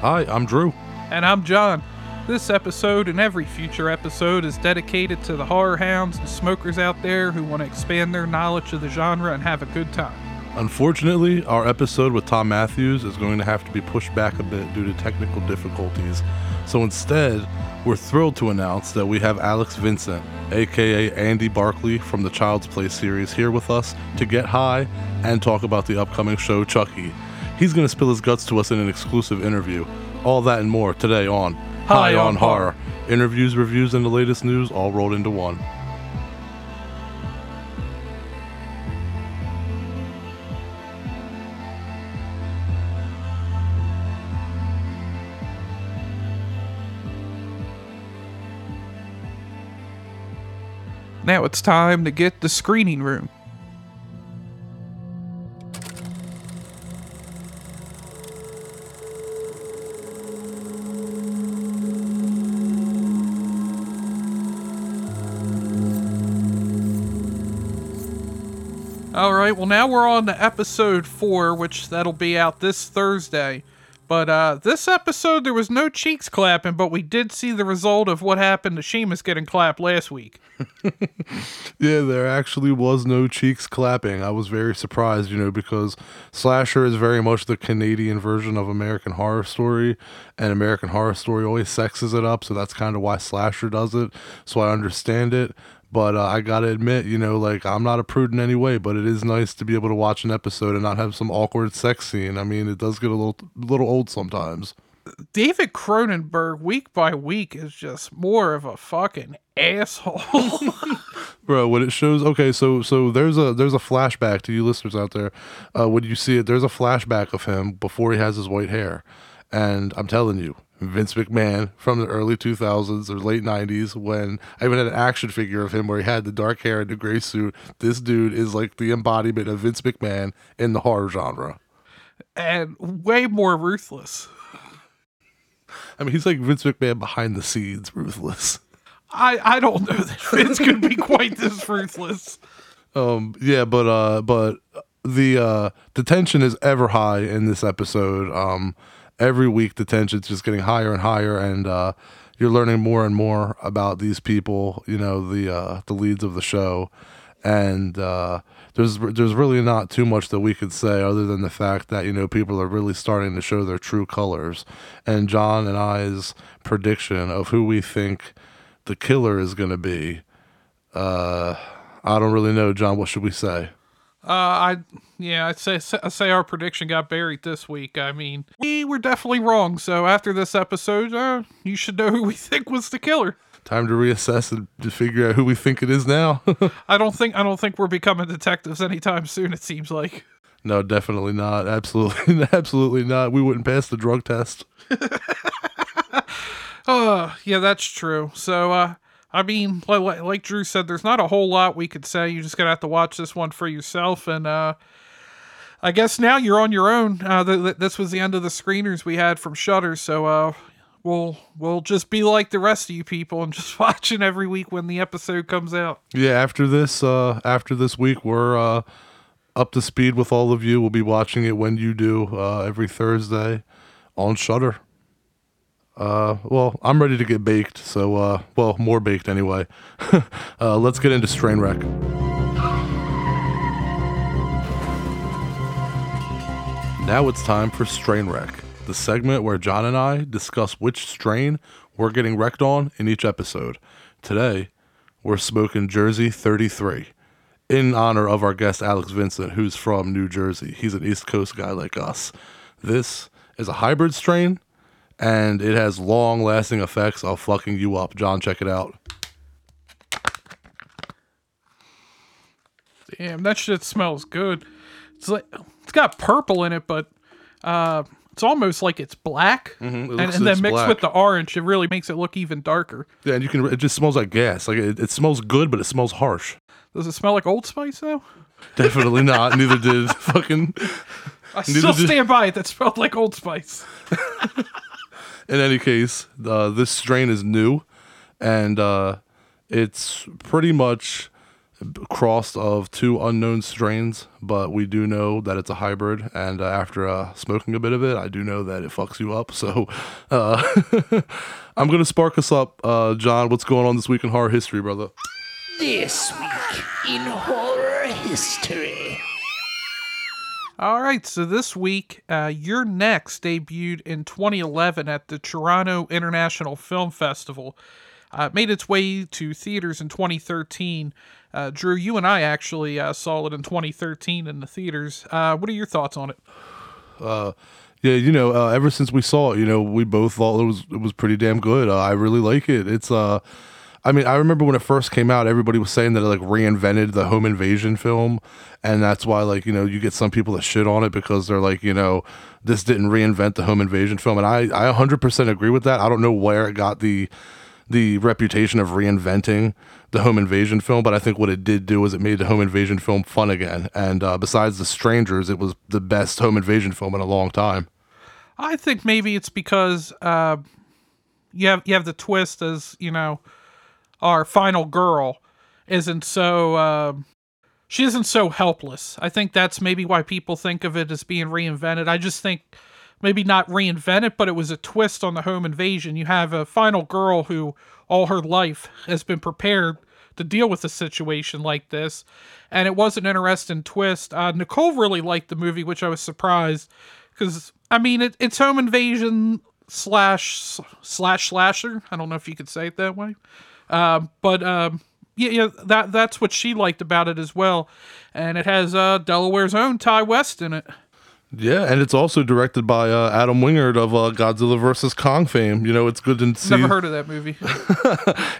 Hi, I'm Drew. And I'm John. This episode and every future episode is dedicated to the horror hounds and smokers out there who want to expand their knowledge of the genre and have a good time. Unfortunately, our episode with Tom Matthews is going to have to be pushed back a bit due to technical difficulties. So instead, we're thrilled to announce that we have Alex Vincent, aka Andy Barkley from the Child's Play series, here with us to get high and talk about the upcoming show Chucky. He's going to spill his guts to us in an exclusive interview. All that and more today on High on Horror. Interviews, reviews, and the latest news all rolled into one. Now it's time to get the screening room. Right, well now we're on to episode 4, which that'll be out this Thursday. But uh this episode there was no cheeks clapping, but we did see the result of what happened to Sheamus getting clapped last week. Yeah, there actually was no cheeks clapping. I was very surprised, you know, because Slasher is very much the Canadian version of American Horror Story, and American Horror Story always sexes it up, so that's kind of why Slasher does it. So I understand it. But uh, I gotta admit, you know, like I'm not a prude in any way, but it is nice to be able to watch an episode and not have some awkward sex scene. I mean, it does get a little, little old sometimes. David Cronenberg, week by week, is just more of a fucking asshole. bro when it shows okay so so there's a there's a flashback to you listeners out there uh when you see it there's a flashback of him before he has his white hair and i'm telling you vince mcmahon from the early 2000s or late 90s when i even had an action figure of him where he had the dark hair and the gray suit this dude is like the embodiment of vince mcmahon in the horror genre and way more ruthless. i mean he's like vince mcmahon behind the scenes ruthless I, I don't know that Vince could be quite this ruthless. Um, yeah, but uh, but the uh, the tension is ever high in this episode. Um, every week the tension's just getting higher and higher, and uh, you're learning more and more about these people. You know, the uh, the leads of the show, and uh, there's there's really not too much that we could say other than the fact that you know people are really starting to show their true colors. And John and I's prediction of who we think the killer is going to be. Uh, I don't really know, John. What should we say? Uh, I yeah, I'd say I say our prediction got buried this week. I mean, we were definitely wrong. So after this episode, uh, you should know who we think was the killer. Time to reassess and to figure out who we think it is now. I don't think I don't think we're becoming detectives anytime soon. It seems like. no, definitely not. Absolutely, absolutely not. We wouldn't pass the drug test. Uh, yeah, that's true. So, uh, I mean, like, like Drew said, there's not a whole lot we could say. You're just gonna have to watch this one for yourself. And uh, I guess now you're on your own. Uh, th- th- this was the end of the screeners we had from Shudder. So, uh, we'll we'll just be like the rest of you people and just watching every week when the episode comes out. Yeah, after this, uh, after this week, we're uh, up to speed with all of you. We'll be watching it when you do uh, every Thursday on Shudder. Uh, well, I'm ready to get baked, so uh, well, more baked anyway. uh, let's get into Strain Wreck. Now it's time for Strain Wreck, the segment where John and I discuss which strain we're getting wrecked on in each episode. Today, we're smoking Jersey 33 in honor of our guest Alex Vincent, who's from New Jersey. He's an East Coast guy like us. This is a hybrid strain, and it has long lasting effects of fucking you up. John, check it out. Damn, that shit smells good. It's like it's got purple in it, but uh, it's almost like it's black, it and, and then mixed black. with the orange, it really makes it look even darker. Yeah, and you can. It just smells like gas. Like it, it smells good, but it smells harsh. Does it smell like Old Spice though? Definitely not. Neither did fucking. I still stand by it. That smelled like Old Spice. In any case, uh, this strain is new, and uh, it's pretty much crossed of two unknown strains, but we do know that it's a hybrid. And uh, after uh, smoking a bit of it, I do know that it fucks you up. So uh, I'm going to spark us up. Uh, John, what's going on this week in horror history, brother? This week in horror history. All right, so this week, uh, You're Next debuted in 2011 at the Toronto International Film Festival. Uh, made its way to theaters in 2013. Uh, Drew, you and I actually uh, saw it in 2013 in the theaters. Uh, what are your thoughts on it? Yeah, you know, uh, ever since we saw it, you know, we both thought it was it was pretty damn good. Uh, I really like it. It's uh I mean, I remember when it first came out, everybody was saying that it like reinvented the home invasion film, and that's why like you know you get some people that shit on it because they're like you know this didn't reinvent the home invasion film, and I I 100% agree with that. I don't know where it got the the reputation of reinventing the home invasion film, but I think what it did do is it made the home invasion film fun again. And uh, besides The Strangers, it was the best home invasion film in a long time. I think maybe it's because uh, you have you have the twist as you know our final girl isn't so uh, she isn't so helpless. I think that's maybe why people think of it as being reinvented. I just think maybe not reinvent it, but it was a twist on the home invasion. You have a final girl who all her life has been prepared to deal with a situation like this, and it was an interesting twist. Uh, Nicole really liked the movie, which I was surprised because I mean it, it's home invasion slash slash slasher. I don't know if you could say it that way, um, but um, yeah, yeah, that that's what she liked about it as well, and it has uh, Delaware's own Ti West in it. Yeah, and it's also directed by uh, Adam Wingard of uh, Godzilla vs Kong fame. You know, it's good to see. Never heard of that movie.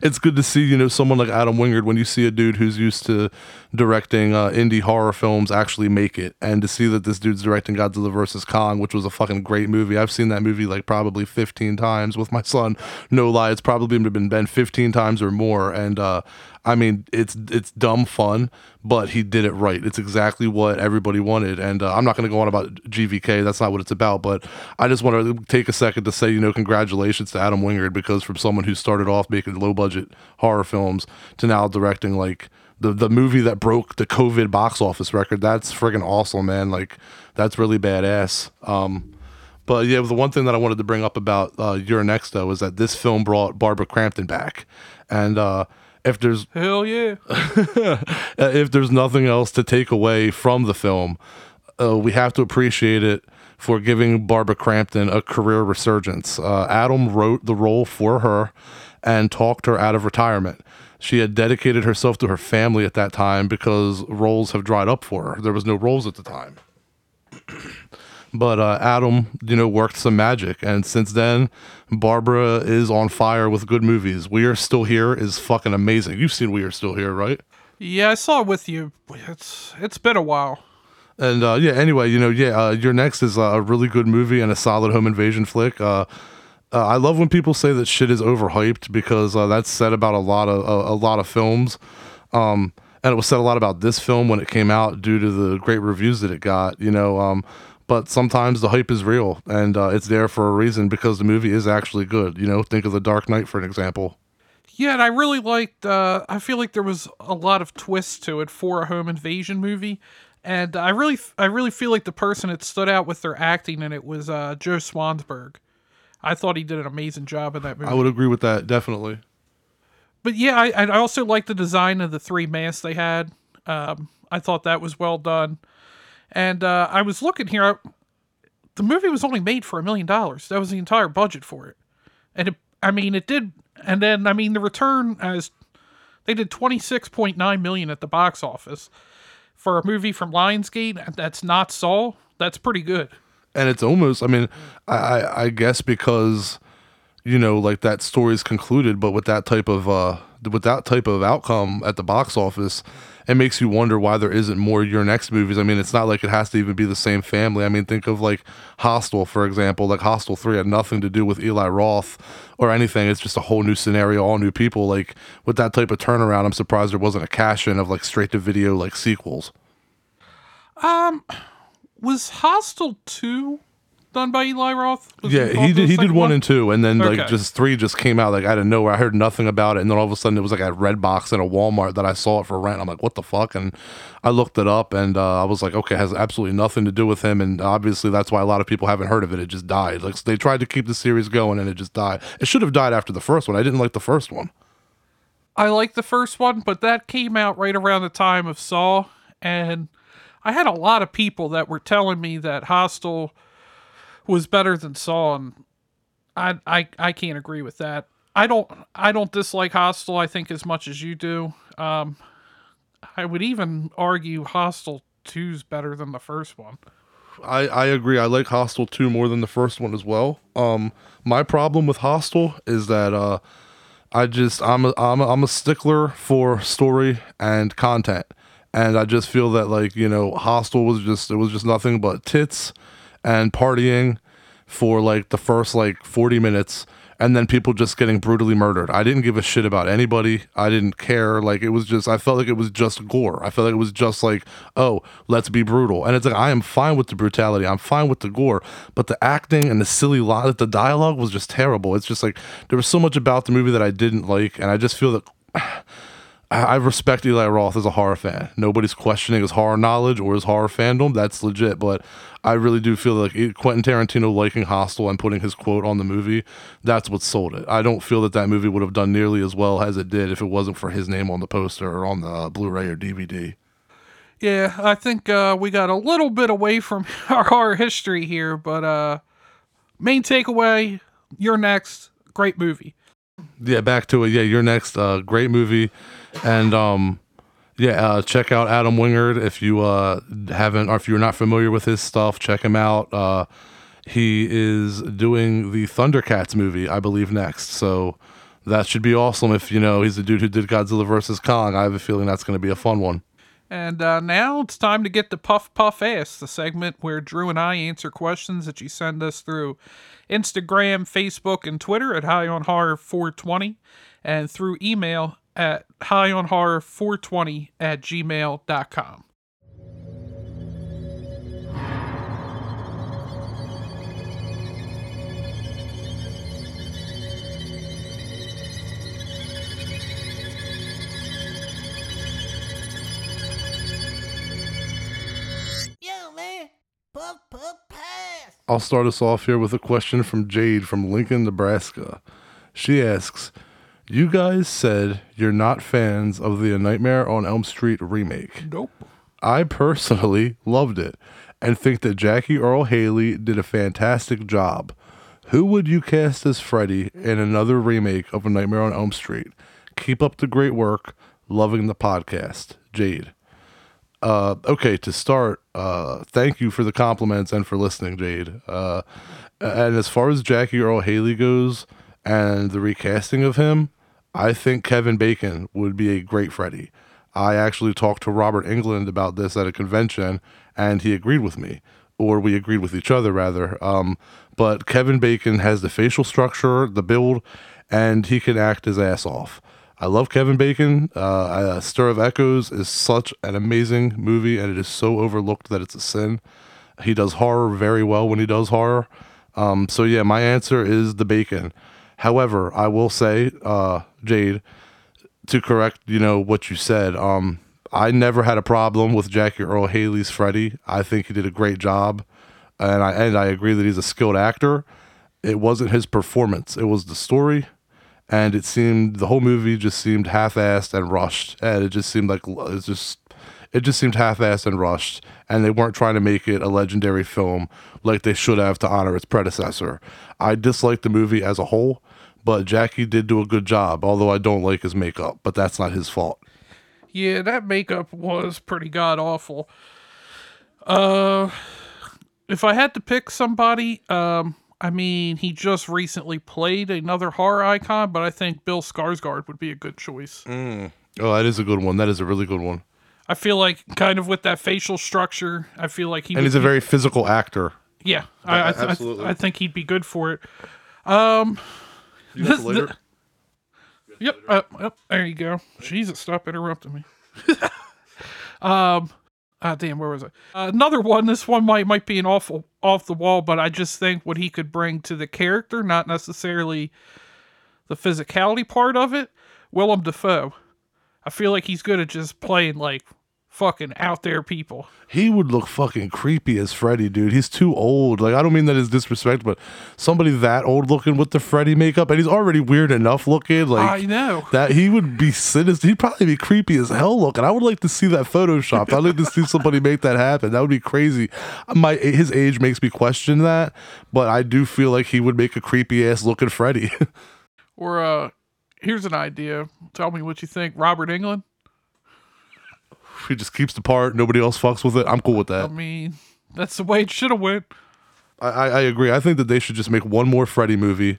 it's good to see you know someone like Adam Wingard when you see a dude who's used to directing uh, indie horror films actually make it, and to see that this dude's directing Godzilla vs Kong, which was a fucking great movie. I've seen that movie like probably 15 times with my son. No lie, it's probably been been 15 times or more, and uh, I mean, it's it's dumb fun, but he did it right. It's exactly what everybody wanted, and uh, I'm not going to go on about GVK. That's not what it's about. But I just want to take a second to say, you know, congratulations to Adam Wingard because from someone who started off making low budget horror films to now directing like the the movie that broke the COVID box office record. That's friggin' awesome, man. Like that's really badass. Um, but yeah, the one thing that I wanted to bring up about uh, You're Next though is that this film brought Barbara Crampton back, and uh, if there's Hell yeah! if there's nothing else to take away from the film, uh, we have to appreciate it for giving Barbara Crampton a career resurgence. Uh, Adam wrote the role for her and talked her out of retirement. She had dedicated herself to her family at that time because roles have dried up for her. There was no roles at the time. But uh, Adam, you know, worked some magic, and since then, Barbara is on fire with good movies. We Are Still Here is fucking amazing. You've seen We Are Still Here, right? Yeah, I saw it with you. It's it's been a while. And uh, yeah, anyway, you know, yeah, uh, your next is a really good movie and a solid home invasion flick. Uh, I love when people say that shit is overhyped because uh, that's said about a lot of a, lot of films. Um, and it was said a lot about this film when it came out due to the great reviews that it got. You know, um, but sometimes the hype is real and uh, it's there for a reason because the movie is actually good. You know, think of The Dark Knight for an example. Yeah, and I really liked. Uh, I feel like there was a lot of twists to it for a home invasion movie, and I really, I really feel like the person that stood out with their acting in it was uh, Joe Swanberg. I thought he did an amazing job in that movie. I would agree with that, definitely. but yeah, I, I also like the design of the three masks they had. Um, I thought that was well done. And uh, I was looking here. I, the movie was only made for a million dollars. That was the entire budget for it. And it, I mean, it did. And then, I mean, the return as they did twenty six point nine million at the box office for a movie from Lionsgate. That's not Saw. That's pretty good. And it's almost i mean I, I i guess because you know like that story's concluded but with that type of uh with that type of outcome at the box office it makes you wonder why there isn't more your next movies. I mean it's not like it has to even be the same family. I mean think of like hostel for example. Like hostel 3 had nothing to do with eli roth or anything. It's just a whole new scenario all new people. Like with that type of turnaround i'm surprised there wasn't a cash in of like straight to video like sequels Was Hostel two done by Eli Roth? Was Yeah, he did. He did one and two, and then like Okay. just three just came out like out of nowhere. I heard nothing about it, and then all of a sudden it was like at Redbox and a Walmart that I saw it for rent. I'm like, what the fuck? And I looked it up, and uh, I was like, okay, it has absolutely nothing to do with him, and obviously that's why a lot of people haven't heard of it. It just died. Like they tried to keep the series going, and it just died. It should have died after the first one. I didn't like the first one. I like the first one, but that came out right around the time of Saw, and I had a lot of people that were telling me that Hostel was better than Saw, and I I I can't agree with that. I don't I don't dislike Hostel. I think as much as you do. Um, I would even argue Hostel Two's better than the first one. I, I agree. I like Hostel 2 more than the first one as well. Um, my problem with Hostel is that uh, I just I'm a, I'm a, I'm a stickler for story and content, and I just feel that like you know Hostel was just it was just nothing but tits and partying for like the first like 40 minutes and then people just getting brutally murdered. I didn't give a shit about anybody. I didn't care. Like it was just I felt like it was just gore. I felt like it was just like, oh, let's be brutal. And it's like I am fine with the brutality. I'm fine with the gore, but the acting and the silly line, the dialogue was just terrible. It's just like there was so much about the movie that I didn't like and I just feel that I respect Eli Roth as a horror fan. Nobody's questioning his horror knowledge or his horror fandom. That's legit. But I really do feel like Quentin Tarantino liking Hostel and putting his quote on the movie, that's what sold it. I don't feel that that movie would have done nearly as well as it did if it wasn't for his name on the poster or on the uh, Blu-ray or DVD. Yeah, I think uh, we got a little bit away from our horror history here, but uh, main takeaway: you're next. Great movie. Yeah, back to it. Yeah, you're next. Uh, great movie, and um, yeah, uh, check out Adam Wingard if you uh haven't or if you're not familiar with his stuff. Check him out. Uh, he is doing the Thundercats movie, I believe, next. So that should be awesome. If you know he's the dude who did Godzilla versus Kong, I have a feeling that's going to be a fun one. And uh, now it's time to get to Puff Puff Ask, the segment where Drew and I answer questions that you send us through Instagram, Facebook, and Twitter at High on Horror 420, and through email at High on Horror 420 at gmail.com. I'll start us off here with a question from Jade from Lincoln, Nebraska. She asks, "You guys said you're not fans of the Nightmare on Elm Street remake." Nope. I personally loved it and think that Jackie Earle Haley did a fantastic job. Who would you cast as Freddy in another remake of A Nightmare on Elm Street? Keep up the great work. Loving the podcast. Jade. Uh, okay, to start, uh, thank you for the compliments and for listening, Jade. Uh, and as far as Jackie Earle Haley goes and the recasting of him, I think Kevin Bacon would be a great Freddy. I actually talked to Robert Englund about this at a convention, and he agreed with me, or we agreed with each other rather. Um, but Kevin Bacon has the facial structure, the build, and he can act his ass off. I love Kevin Bacon. Uh, uh, Stir of Echoes is such an amazing movie, and it is so overlooked that it's a sin. He does horror very well when he does horror. Um, so yeah, my answer is the Bacon. However, I will say, uh, Jade, to correct, you know, what you said, um, I never had a problem with Jackie Earle Haley's Freddy. I think he did a great job, and I and I agree that he's a skilled actor. It wasn't his performance; it was the story, and it seemed the whole movie just seemed half-assed and rushed, and it just seemed like it's just it just seemed half-assed and rushed, and they weren't trying to make it a legendary film like they should have to honor its predecessor. I disliked the movie as a whole, but Jackie did do a good job, although I don't like his makeup, but that's not his fault. Yeah, that makeup was pretty god awful. Uh, if I had to pick somebody, um, I mean, he just recently played another horror icon, but I think Bill Skarsgård would be a good choice. Oh, that is a good one. That is a really good one. I feel like kind of with that facial structure, I feel like he And he's a be- very physical actor. yeah. I, I, th- I, th- absolutely. I think he'd be good for it. You got the lighter? Yep. Uh, yep. There you go. Jesus, stop interrupting me. um, Ah, damn, where was it? Uh, another one. This one might might be an awful off the wall, but I just think what he could bring to the character, not necessarily the physicality part of it. Willem Dafoe. I feel like he's good at just playing like fucking out there people. He would look fucking creepy as Freddy, dude. He's too old. Like I don't mean that as disrespect, but somebody that old looking with the Freddy makeup, and he's already weird enough looking. Like I know. that he would be sinister. He'd probably be creepy as hell looking. I would like to see that photoshopped. I'd like to see somebody make that happen. That would be crazy. My his age makes me question that, but I do feel like he would make a creepy ass looking Freddy. Or uh, here's an idea. Tell me what you think. Robert Englund. He just keeps the part. Nobody else fucks with it. I'm cool with that. I mean, that's the way it should have went. I, I, I agree. I think that they should just make one more Freddy movie.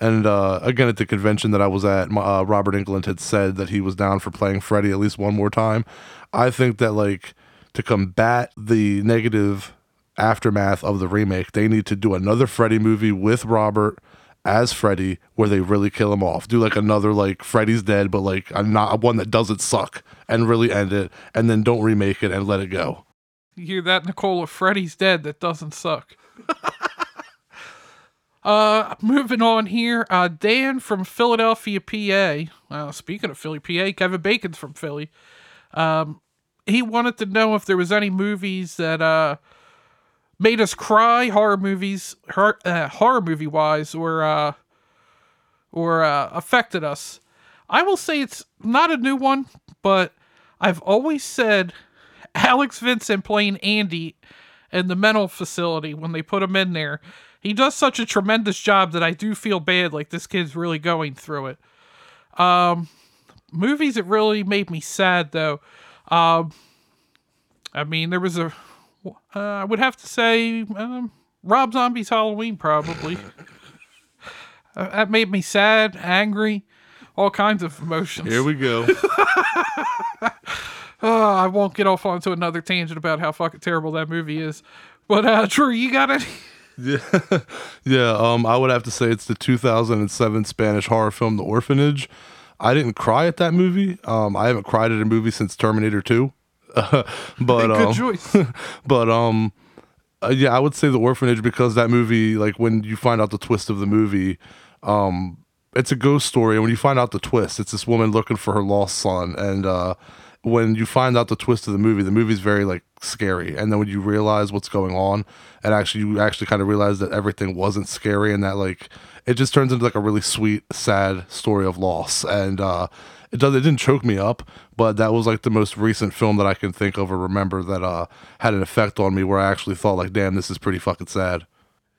And uh, again, at the convention that I was at, my- uh, Robert Englund had said that he was down for playing Freddy at least one more time. I think that like to combat the negative aftermath of the remake, they need to do another Freddy movie with Robert as Freddy, where they really kill him off. Do like another like Freddy's dead, but like a not one that doesn't suck, and really end it, and then don't remake it and let it go. You hear that, Nicole? If Freddy's dead, that doesn't suck. uh, moving on here. Uh, Dan from Philadelphia, PA. Uh, speaking of Philly, PA, Kevin Bacon's from Philly. Um, he wanted to know if there was any movies that uh made us cry, horror movies, horror, uh, horror movie wise, or uh, or uh, affected us. I will say it's not a new one, but I've always said Alex Vincent playing Andy in the mental facility when they put him in there. He does such a tremendous job that I do feel bad like this kid's really going through it. Um movies that really made me sad though. Um I mean there was a uh, I would have to say um, Rob Zombie's Halloween probably. Uh, that made me sad, angry, all kinds of emotions. Here we go. Oh, I won't get off onto another tangent about how fucking terrible that movie is. But uh Drew, you got it? Yeah, yeah. Um, I would have to say it's the 2007 Spanish horror film, The Orphanage. I didn't cry at that movie. Um, I haven't cried at a movie since Terminator 2. but Good um, choice. but um, uh, yeah, I would say The Orphanage because that movie, like when you find out the twist of the movie, um, it's a ghost story, and when you find out the twist, it's this woman looking for her lost son, and uh, when you find out the twist of the movie, the movie's very like scary, and then when you realize what's going on, and actually you actually kind of realize that everything wasn't scary, and that like it just turns into like a really sweet, sad story of loss, and uh, it does it didn't choke me up, but that was like the most recent film that I can think of or remember that uh had an effect on me where I actually thought like, damn, this is pretty fucking sad.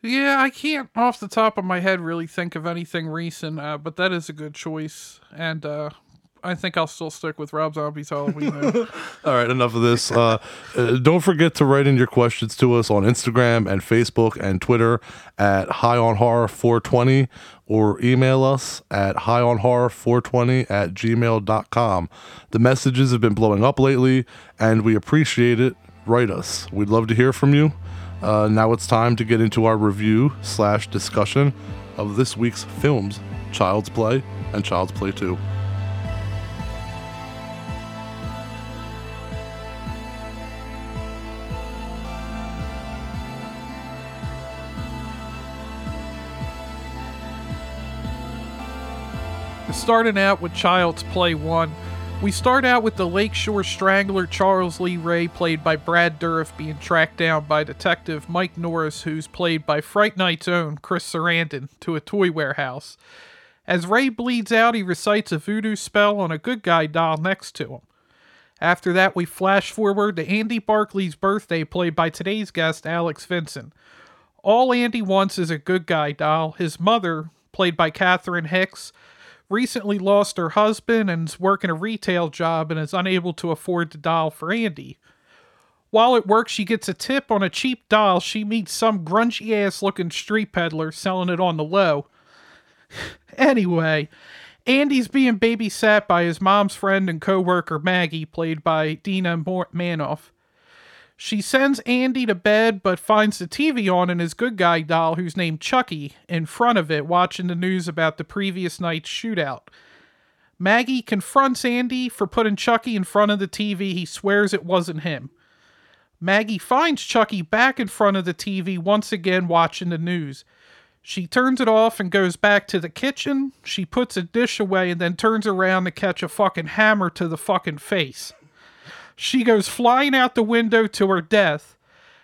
Yeah, I can't off the top of my head really think of anything recent, uh, but that is a good choice, and uh, I think I'll still stick with Rob Zombie's Halloween. All right, enough of this. Uh, uh, don't forget to write in your questions to us on Instagram and Facebook and Twitter at High on Horror 420 or email us at High on Horror 420 at gmail.com. The messages have been blowing up lately, and we appreciate it. Write us. We'd love to hear from you. Uh, now it's time to get into our review slash discussion of this week's films, Child's Play and Child's Play 2. Starting out with Child's Play 1, we start out with the Lakeshore Strangler Charles Lee Ray, played by Brad Dourif, being tracked down by Detective Mike Norris, who's played by Fright Night's own Chris Sarandon, to a toy warehouse. As Ray bleeds out, he recites a voodoo spell on a good guy doll next to him. After that, we flash forward to Andy Barkley's birthday, played by today's guest, Alex Vincent. All Andy wants is a good guy doll. His mother, played by Catherine Hicks, recently lost her husband and is working a retail job and is unable to afford the doll for Andy. While at work, she gets a tip on a cheap doll. She meets some grungy ass looking street peddler selling it on the low. anyway, Andy's being babysat by his mom's friend and coworker Maggie, played by Dinah Manoff. She sends Andy to bed but finds the TV on and his good guy doll, who's named Chucky, in front of it watching the news about the previous night's shootout. Maggie confronts Andy for putting Chucky in front of the TV. He swears it wasn't him. Maggie finds Chucky back in front of the TV once again watching the news. She turns it off and goes back to the kitchen. She puts a dish away and then turns around to catch a fucking hammer to the fucking face. She goes flying out the window to her death.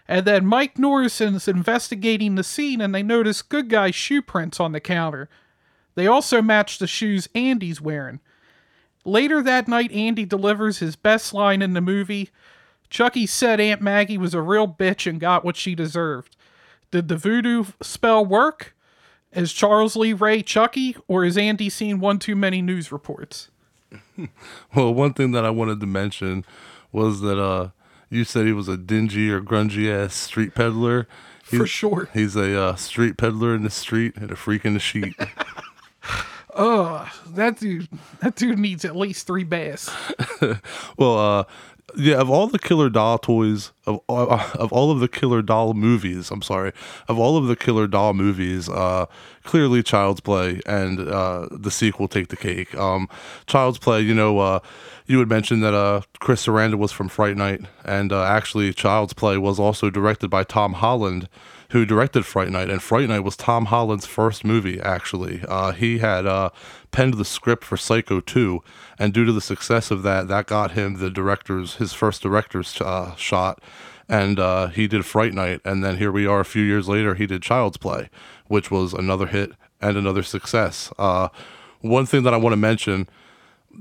And then Mike Norrison's investigating the scene and they notice good guy's shoe prints on the counter. They also match the shoes Andy's wearing. Later that night, Andy delivers his best line in the movie. Chucky said Aunt Maggie was a real bitch and got what she deserved. Did the voodoo spell work? Is Charles Lee Ray Chucky, or is Andy seen one too many news reports? Well, one thing that I wanted to mention was that uh, you said he was a dingy or grungy ass street peddler. For He's- sure. He's a uh, street peddler in the street and a freak in the sheet. Ugh, that dude, that dude needs at least three bass. well, uh, yeah, of all the killer doll toys, of uh, of all of the killer doll movies, I'm sorry, of all of the killer doll movies, uh, clearly Child's Play and uh, the sequel take the cake. Um, Child's Play, you know, uh, you had mentioned that uh, Chris Sarandon was from Fright Night, and uh, actually Child's Play was also directed by Tom Holland who directed Fright Night, and Fright Night was Tom Holland's first movie. Actually, uh, he had uh, penned the script for Psycho 2, and due to the success of that, that got him the director's his first director's uh, shot, and uh, he did Fright Night, and then here we are a few years later, he did Child's Play, which was another hit and another success. Uh, one thing that I want to mention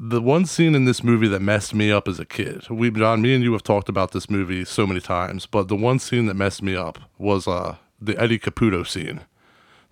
the one scene in this movie that messed me up as a kid. We, John, me and you have talked about this movie so many times, but the one scene that messed me up was uh, the Eddie Caputo scene.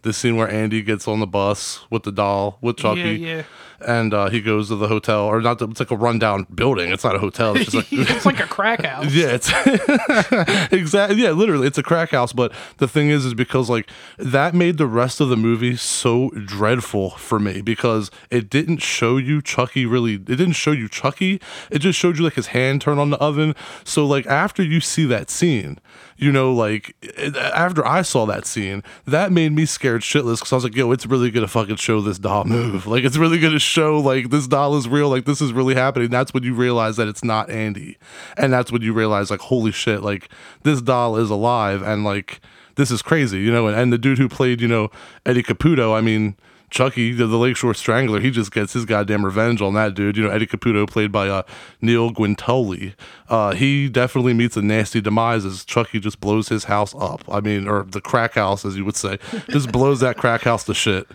The scene where Andy gets on the bus with the doll with Chucky, Yeah, yeah. and uh, he goes to the hotel, or not? The, it's like a rundown building. It's not a hotel. It's just like it's like a crack house. yeah, it's exactly yeah, literally, it's a crack house. But the thing is, is because like that made the rest of the movie so dreadful for me because it didn't show you Chucky really. It didn't show you Chucky. It just showed you like his hand turn on the oven. So like after you see that scene, you know, like after I saw that scene, that made me scared shitless because I was like, yo, it's really gonna fucking show this doll move. Like it's really gonna show like this doll is real. Like this is really happening. That's when you realize that it's not Andy, and that's when you realize like, holy shit, like this doll is alive, and like this is crazy, you know. And, and the dude who played, you know, Eddie Caputo, I mean. Chucky, the, the Lakeshore Strangler, he just gets his goddamn revenge on that dude. You know, Eddie Caputo, played by uh, Neil Giuntoli, uh, he definitely meets a nasty demise as Chucky just blows his house up. I mean, or the crack house, as you would say, just blows that crack house to shit.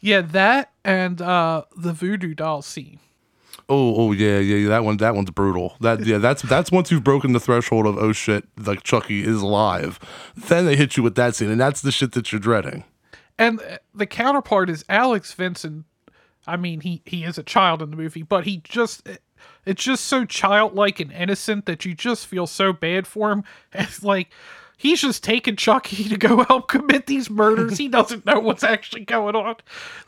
Yeah, that and uh the voodoo doll scene. Oh, oh yeah, yeah, yeah. That one, that one's brutal. That yeah, that's that's once you've broken the threshold of oh shit, like Chucky is alive. Then they hit you with that scene, and that's the shit that you're dreading. And uh, the counterpart is Alex Vincent. I mean, he he is a child in the movie, but he just it's just so childlike and innocent that you just feel so bad for him. It's like he's just taking Chucky to go help commit these murders. he doesn't know what's actually going on.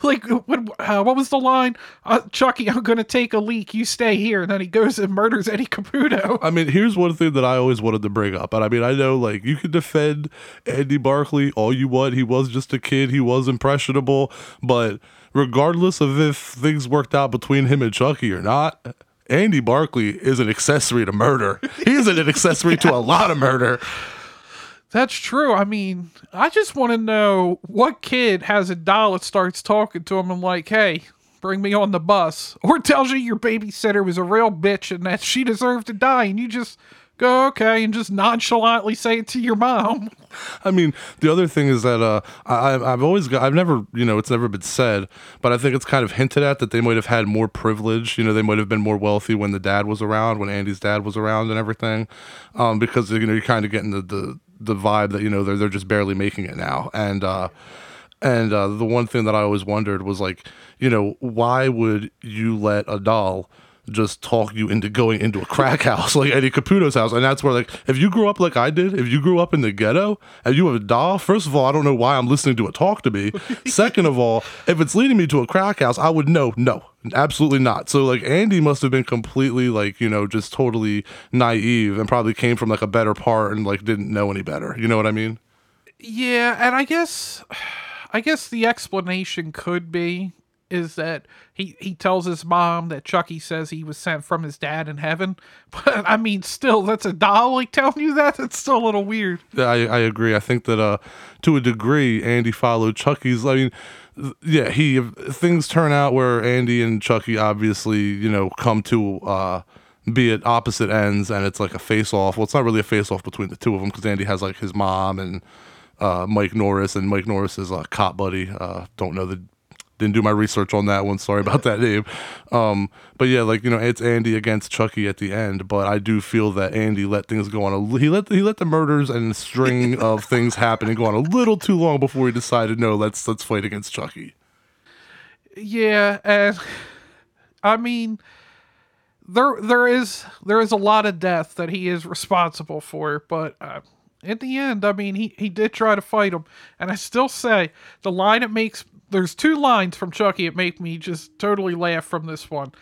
Like what uh, what was the line? Uh, Chucky, I'm going to take a leak. You stay here. And then he goes and murders Eddie Caputo. I mean, here's one thing that I always wanted to bring up, and I mean, I know like you can defend Andy Barkley all you want. He was just a kid. He was impressionable, but regardless of if things worked out between him and Chucky or not. Andy Barkley is an accessory to murder. He's an accessory to a lot of murder. That's true. I mean, I just want to know what kid has a doll that starts talking to him and like, hey, bring me on the bus, or tells you your babysitter was a real bitch and that she deserved to die, and you just go okay and just nonchalantly say it to your mom. I mean, the other thing is that uh, I, I've always got, I've never, you know, it's never been said, but I think it's kind of hinted at that they might have had more privilege. You know, they might have been more wealthy when the dad was around, when Andy's dad was around and everything, um, because you know you're kind of getting the the the vibe that you know they're they're just barely making it now, and uh, and uh, the one thing that I always wondered was like, you know, why would you let a doll just talk you into going into a crack house like Eddie Caputo's house? And that's where, like, if you grew up like I did, if you grew up in the ghetto and you have a doll, first of all, I don't know why I'm listening to it talk to me. Second of all, if it's leading me to a crack house, I would know, no, absolutely not. So, like, Andy must have been completely, like, you know, just totally naive and probably came from like a better part and like didn't know any better. You know what I mean? Yeah, and I guess, I guess the explanation could be is that he he tells his mom that Chucky says he was sent from his dad in heaven. But I mean, still, that's a doll like telling you that. That's still a little weird. Yeah, I, I agree. I think that uh, to a degree, Andy followed Chucky's. I mean, yeah, he things turn out where Andy and Chucky obviously, you know, come to uh, be at opposite ends, and it's like a face off. Well, it's not really a face off between the two of them because Andy has like his mom and uh, Mike Norris, and Mike Norris is a cop buddy. Uh, don't know the didn't do my research on that one. Sorry about that name. Um, but yeah, like you know, it's Andy against Chucky at the end. But I do feel that Andy let things go on. A, he let he let the murders and string of things happen and go on a little too long before he decided no, let's let's fight against Chucky. Yeah, and I mean, there there is there is a lot of death that he is responsible for, but uh, at the end, I mean, he he did try to fight him, and I still say the line it makes. There's two lines from Chucky that make me just totally laugh from this one,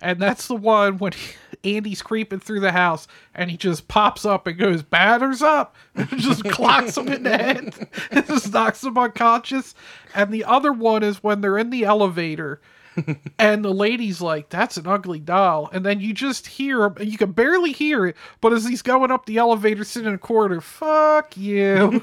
and that's the one when he, Andy's creeping through the house and he just pops up and goes batters up and just clocks him in the head and just knocks him unconscious. And the other one is when they're in the elevator and the lady's like, "That's an ugly doll," and then you just hear him, and you can barely hear it, but as he's going up the elevator, sitting in a corner, "Fuck you."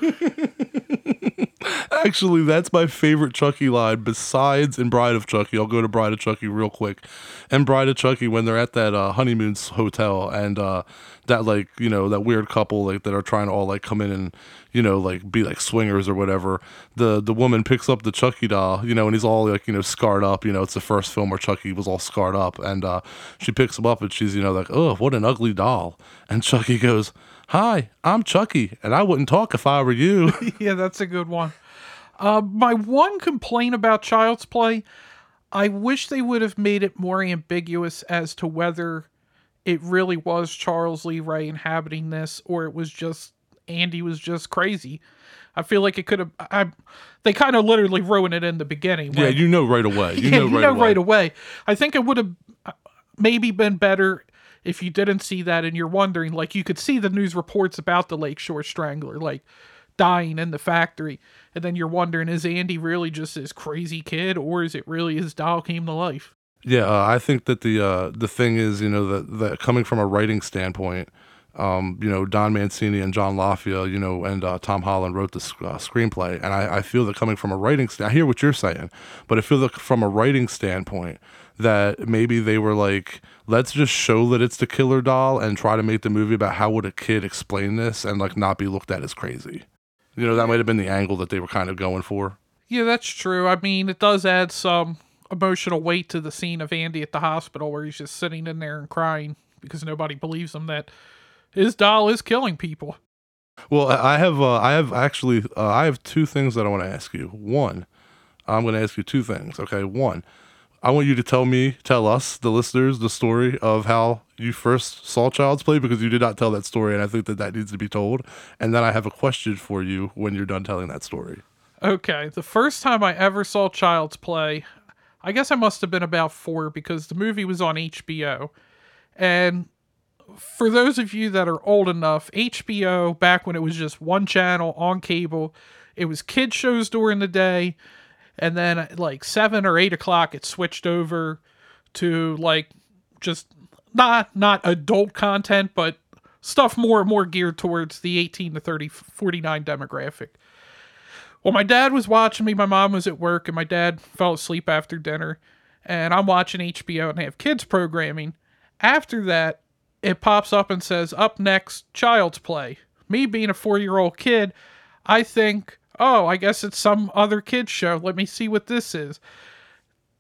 Actually, that's my favorite Chucky line besides in Bride of Chucky. I'll go to Bride of Chucky real quick. And Bride of Chucky, when they're at that uh, honeymoon hotel and uh, that, like, you know, that weird couple, like, that are trying to all, like, come in and, you know, like, be like swingers or whatever. The the woman picks up the Chucky doll, you know, and he's all, like, you know, scarred up. You know, it's the first film where Chucky was all scarred up. And uh, she picks him up and she's, you know, like, oh, what an ugly doll. And Chucky goes, Hi, I'm Chucky, and I wouldn't talk if I were you. yeah, that's a good one. Uh, my one complaint about Child's Play, I wish they would have made it more ambiguous as to whether it really was Charles Lee Ray inhabiting this or it was just Andy was just crazy. I feel like it could have. I, they kind of literally ruined it in the beginning. yeah, you know right away. You yeah, know you right know away. right away. I think it would have uh, maybe been better if you didn't see that and you're wondering, like you could see the news reports about the Lakeshore Strangler, like dying in the factory, and then you're wondering, is Andy really just this crazy kid, or is it really his doll came to life? Yeah, uh, I think that the uh, the thing is, you know, that that coming from a writing standpoint, um, you know, Don Mancini and John Lafia, you know, and uh, Tom Holland wrote the uh, screenplay, and I, I feel that coming from a writing, I hear what you're saying, but I feel that from a writing standpoint, that maybe they were like, let's just show that it's the killer doll and try to make the movie about how would a kid explain this and like not be looked at as crazy. You know, that might have been the angle that they were kind of going for. Yeah, that's true. I mean, it does add some emotional weight to the scene of Andy at the hospital where he's just sitting in there and crying because nobody believes him that his doll is killing people. Well, I have, uh, I have actually, uh, I have two things that I want to ask you. One, I'm going to ask you two things. Okay, one, I want you to tell me, tell us, the listeners, the story of how you first saw Child's Play because you did not tell that story, and I think that that needs to be told. And then I have a question for you when you're done telling that story. Okay, the first time I ever saw Child's Play, I guess I must have been about four because the movie was on HBO. And for those of you that are old enough, HBO, back when it was just one channel on cable, it was kid shows during the day. And then like seven or eight o'clock, it switched over to like just not not adult content, but stuff more and more geared towards the 18 to 30 49 demographic. Well, my dad was watching me. My mom was at work, and my dad fell asleep after dinner. And I'm watching HBO, and they have kids programming. After that, it pops up and says, "Up next, Child's Play." Me being a four-year-old kid, I think, "Oh, I guess it's some other kids show. Let me see what this is."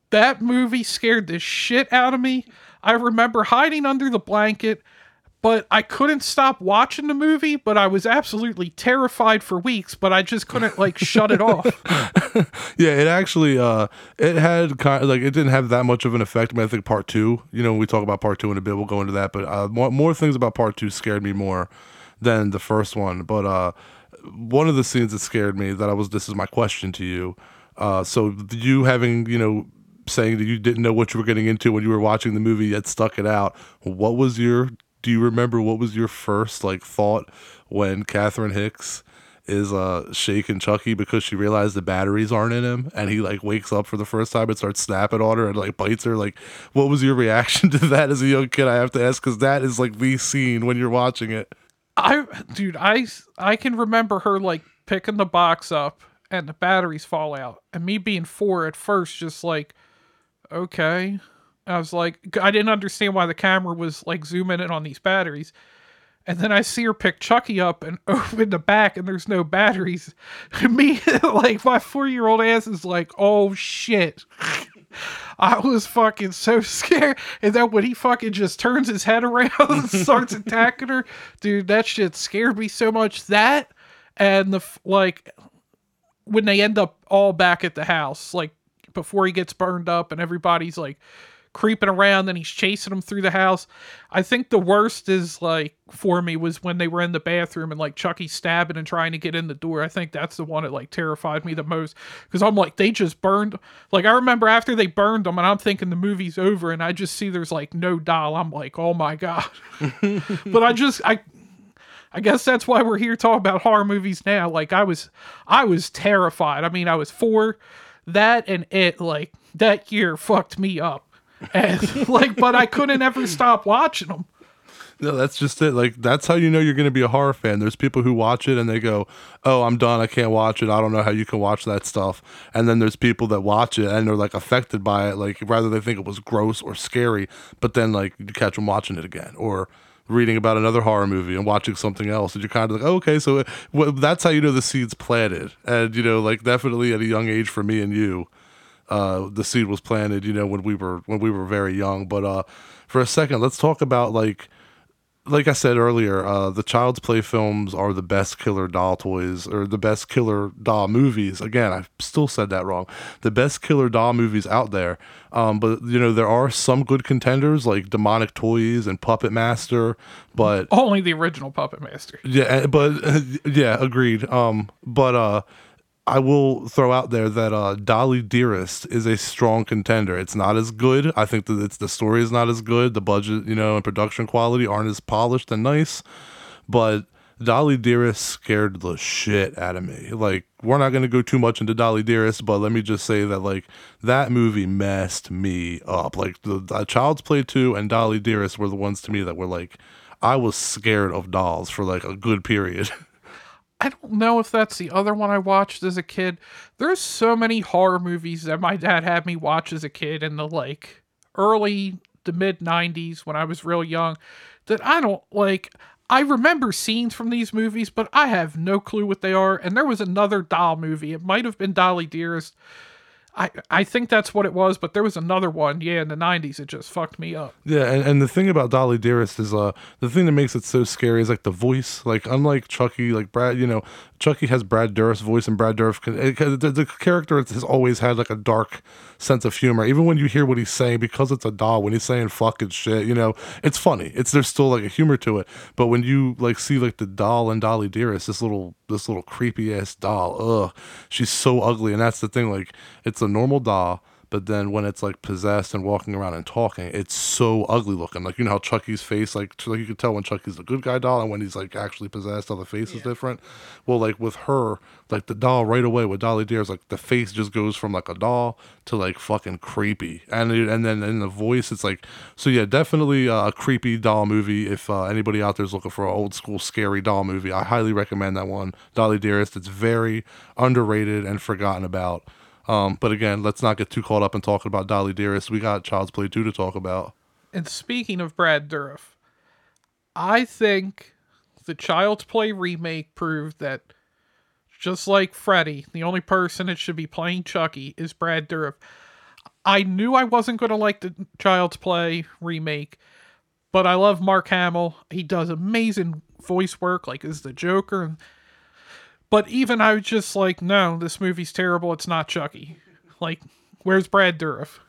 That movie scared the shit out of me. I remember hiding under the blanket but I couldn't stop watching the movie, but I was absolutely terrified for weeks, but I just couldn't like shut it off. Yeah, it actually uh it had kind of like it didn't have that much of an effect. I mean, I think part two, you know, we talk about part two in a bit, we'll go into that. But uh, more more things about part two scared me more than the first one. But uh, one of the scenes that scared me that I was this is my question to you. Uh, so you having you know saying that you didn't know what you were getting into when you were watching the movie yet stuck it out. What was your do you remember what was your first like thought when Catherine Hicks is uh shaking Chucky because she realized the batteries aren't in him and he like wakes up for the first time and starts snapping on her and like bites her like what was your reaction to that as a young kid I have to ask cuz that is like the scene when you're watching it I dude, I I can remember her like picking the box up and the batteries fall out, and me being four at first, just like, okay. I was like, I didn't understand why the camera was like zooming in on these batteries. And then I see her pick Chucky up and open the back, and there's no batteries. me, like, my four year old ass is like, oh shit. I was fucking so scared. And then when he fucking just turns his head around and starts attacking her, dude, that shit scared me so much. That and the like when they end up all back at the house, like before he gets burned up and everybody's like creeping around and he's chasing them through the house. I think the worst is like for me was when they were in the bathroom and like Chucky stabbing and trying to get in the door. I think that's the one that like terrified me the most because I'm like they just burned. Like I remember after they burned them and I'm thinking the movie's over and I just see there's like no doll. I'm like oh my god. but I just I I guess that's why we're here talking about horror movies now. Like I was I was terrified. I mean, I was four. That and it like that year fucked me up. And like but I couldn't ever stop watching them. No, that's just it. Like that's how you know you're going to be a horror fan. There's people who watch it and they go, "Oh, I'm done. I can't watch it. I don't know how you can watch that stuff." And then there's people that watch it and they're like affected by it. Like rather they think it was gross or scary, but then like you catch them watching it again or reading about another horror movie and watching something else, and you're kind of like, oh, okay, so well, that's how you know the seed's planted. And you know, like definitely at a young age for me and you, uh, the seed was planted. You know, when we were when we were very young. But uh, for a second, let's talk about like like I said earlier, uh, the Child's Play films are the best killer doll toys or the best killer doll movies. Again, I still said that wrong. The best killer doll movies out there. Um, but you know there are some good contenders like Demonic Toys and Puppet Master, but Only the original Puppet Master. yeah, eh, but yeah, agreed. Um, but uh, I will throw out there that uh, Dolly Dearest is a strong contender. It's not as good. I think that it's the story is not as good. The budget, you know, and production quality aren't as polished and nice. But Dolly Dearest scared the shit out of me. Like, we're not gonna go too much into Dolly Dearest, but let me just say that like that movie messed me up. Like the, the Child's Play two and Dolly Dearest were the ones to me that were like, I was scared of dolls for like a good period. I don't know if that's the other one I watched as a kid. There's so many horror movies that my dad had me watch as a kid in the like early to mid 90s when I was real young that I don't like. I remember scenes from these movies, but I have no clue what they are. And there was another doll movie. It might have been Dolly Dearest. I, I think that's what it was, but there was another one, yeah, in the '90s. It just fucked me up. Yeah, and, and the thing about Dolly Dearest is uh the thing that makes it so scary is like the voice. Like unlike Chucky, like Brad, you know, Chucky has Brad Dourif's voice, and Brad Dourif, can, the, the character has always had like a dark sense of humor. Even when you hear what he's saying, because it's a doll, when he's saying fucking shit, you know, it's funny. It's there's still like a humor to it. But when you like see like the doll and Dolly Dearest, this little this little creepy ass doll, ugh, she's so ugly, and that's the thing. Like it's a normal doll but then when it's like possessed and walking around and talking, it's so ugly looking. Like you know how Chucky's face, like like you can tell when Chucky's a good guy doll and when he's like actually possessed, how the face is different. Well, like with her, like the doll right away with Dolly Dearest, like the face just goes from like a doll to like fucking creepy, and it, and then in the voice, it's like so yeah, definitely uh, a creepy doll movie. If uh, anybody out there is looking for an old school scary doll movie, I highly recommend that one, Dolly Dearest. It's very underrated and forgotten about. Um, but again, let's not get too caught up in talking about Dolly Dearest. We got Child's Play 2 to talk about. And speaking of Brad Dourif, I think the Child's Play remake proved that just like Freddy, the only person that should be playing Chucky is Brad Dourif. I knew I wasn't going to like the Child's Play remake, but I love Mark Hamill. He does amazing voice work, like as the Joker. But even I was just like, no, this movie's terrible. It's not Chucky. Like, where's Brad Dourif?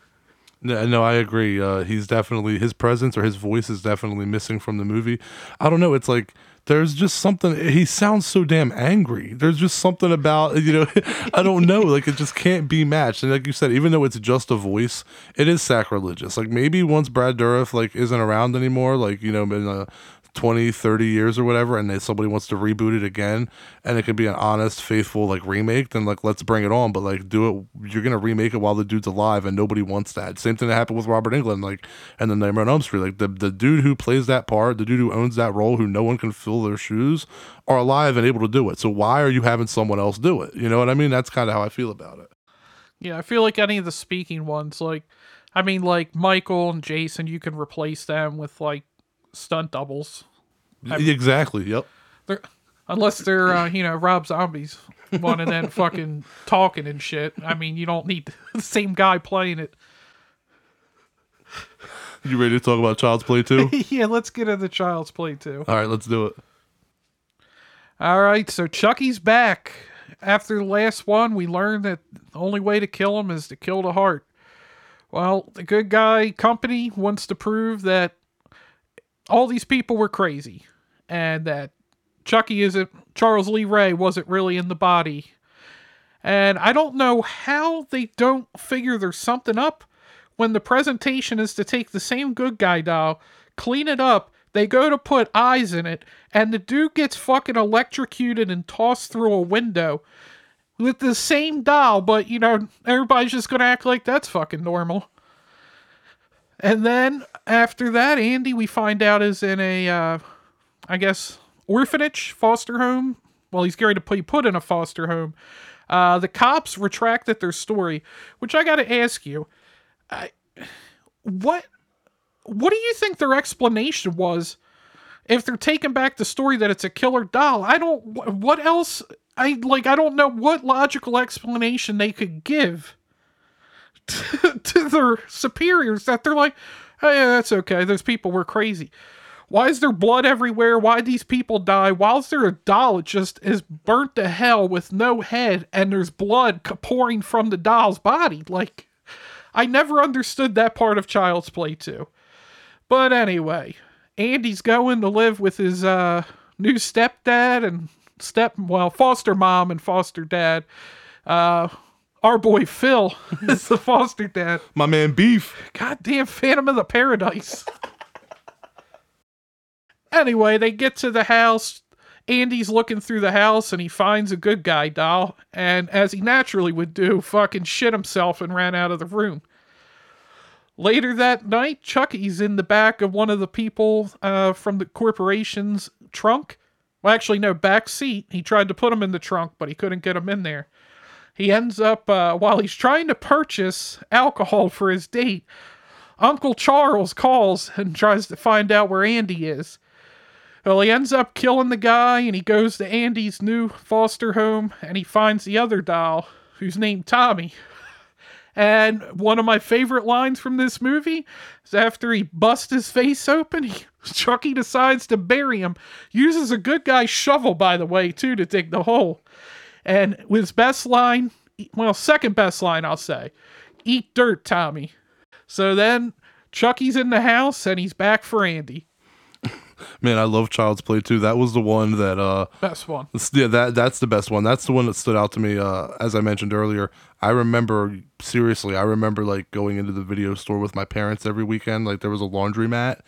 No, no, I agree. Uh, he's definitely his presence or his voice is definitely missing from the movie. I don't know. It's like there's just something. He sounds so damn angry. There's just something about you know. I don't know. Like it just can't be matched. And like you said, even though it's just a voice, it is sacrilegious. Like maybe once Brad Dourif like isn't around anymore, like you know, in uh, 20 30 years or whatever and then somebody wants to reboot it again and it can be an honest faithful like remake then like let's bring it on but like do it you're gonna remake it while the dude's alive and nobody wants that. Same thing that happened with Robert Englund like and then nightmare on elm street like the, the dude who plays that part the dude who owns that role who no one can fill their shoes are alive and able to do it. So why are you having someone else do it? You know what i mean? That's kind of how i feel about it. Yeah, I feel like any of the speaking ones, like, I mean, like Michael and Jason, you can replace them with like stunt doubles. exactly yep They're, unless they're, uh, you know, Rob Zombies one and then fucking talking and shit. I mean, you don't need the same guy playing it. you ready to talk about child's play two yeah, let's get into Child's Play two. all right let's do it All right, so Chucky's back. After the last one, we learned that the only way to kill him is to kill the heart. Well, the good guy company wants to prove that all these people were crazy and that Chucky isn't Charles Lee Ray wasn't really in the body. And I don't know how they don't figure there's something up when the presentation is to take the same good guy doll, clean it up, they go to put eyes in it, and the dude gets fucking electrocuted and tossed through a window with the same doll, but you know, everybody's just gonna act like that's fucking normal. And then after that, Andy, we find out is in a, uh, I guess, orphanage, foster home. Well, he's going to be put in a foster home. Uh, the cops retracted their story, which I got to ask you, I, what, what do you think their explanation was? If they're taking back the story that it's a killer doll, I don't. What else? I like. I don't know what logical explanation they could give to, their superiors that they're like, oh yeah, that's okay. Those people were crazy. Why is there blood everywhere? Why these people die? Why is there a doll that just is burnt to hell with no head and there's blood pouring from the doll's body? Like, I never understood that part of Child's Play two. But anyway, Andy's going to live with his uh, new stepdad and step, well, foster mom and foster dad. Uh, our boy Phil is the foster dad. my man beef Goddamn Phantom of the Paradise. anyway, they get to the house. Andy's looking through the house and he finds a good guy doll. And as he naturally would do, fucking shit himself and ran out of the room. Later that night, Chucky's in the back of one of the people uh, from the corporation's trunk. Well, actually, no, back seat. He tried to put him in the trunk, but he couldn't get him in there. He ends up, uh, while he's trying to purchase alcohol for his date, Uncle Charles calls and tries to find out where Andy is. Well, he ends up killing the guy and he goes to Andy's new foster home and he finds the other doll, who's named Tommy. And one of my favorite lines from this movie is after he busts his face open, he, Chucky decides to bury him. Uses a good guy shovel, by the way, too, to dig the hole. And with his best line, well, second best line, I'll say, eat dirt, Tommy. So then Chucky's in the house and he's back for Andy. man i love child's play two that was the one that uh Best one. Yeah, that that's the best one. That's the one that stood out to me. Uh, as I mentioned earlier, I remember seriously. I remember like going into the video store with my parents every weekend. Like there was a laundromat,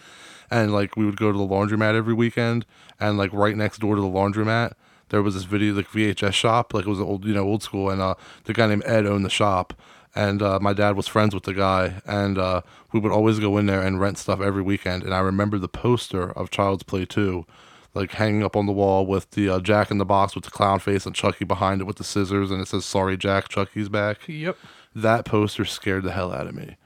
and like we would go to the laundromat every weekend, and like right next door to the laundromat, there was this video like VHS shop. Like it was old, you know, old school, and uh, the guy named Ed owned the shop. And uh, my dad was friends with the guy, and uh, we would always go in there and rent stuff every weekend. And I remember the poster of Child's Play 2 like hanging up on the wall with the uh, Jack in the Box with the clown face and Chucky behind it with the scissors, and it says "Sorry, Jack, Chucky's back." Yep. That poster scared the hell out of me.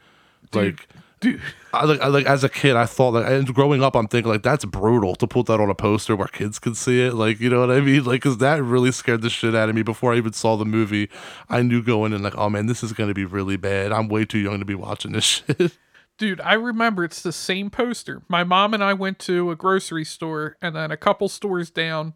like, Dude. I like, I like as a kid, I thought like, and growing up, I'm thinking like that's brutal to put that on a poster where kids could see it. Like, you know what I mean? Like, cause that really scared the shit out of me before I even saw the movie. I knew going in like, oh man, this is gonna be really bad. I'm way too young to be watching this shit. Dude, I remember it's the same poster. My mom and I went to a grocery store, and then a couple stores down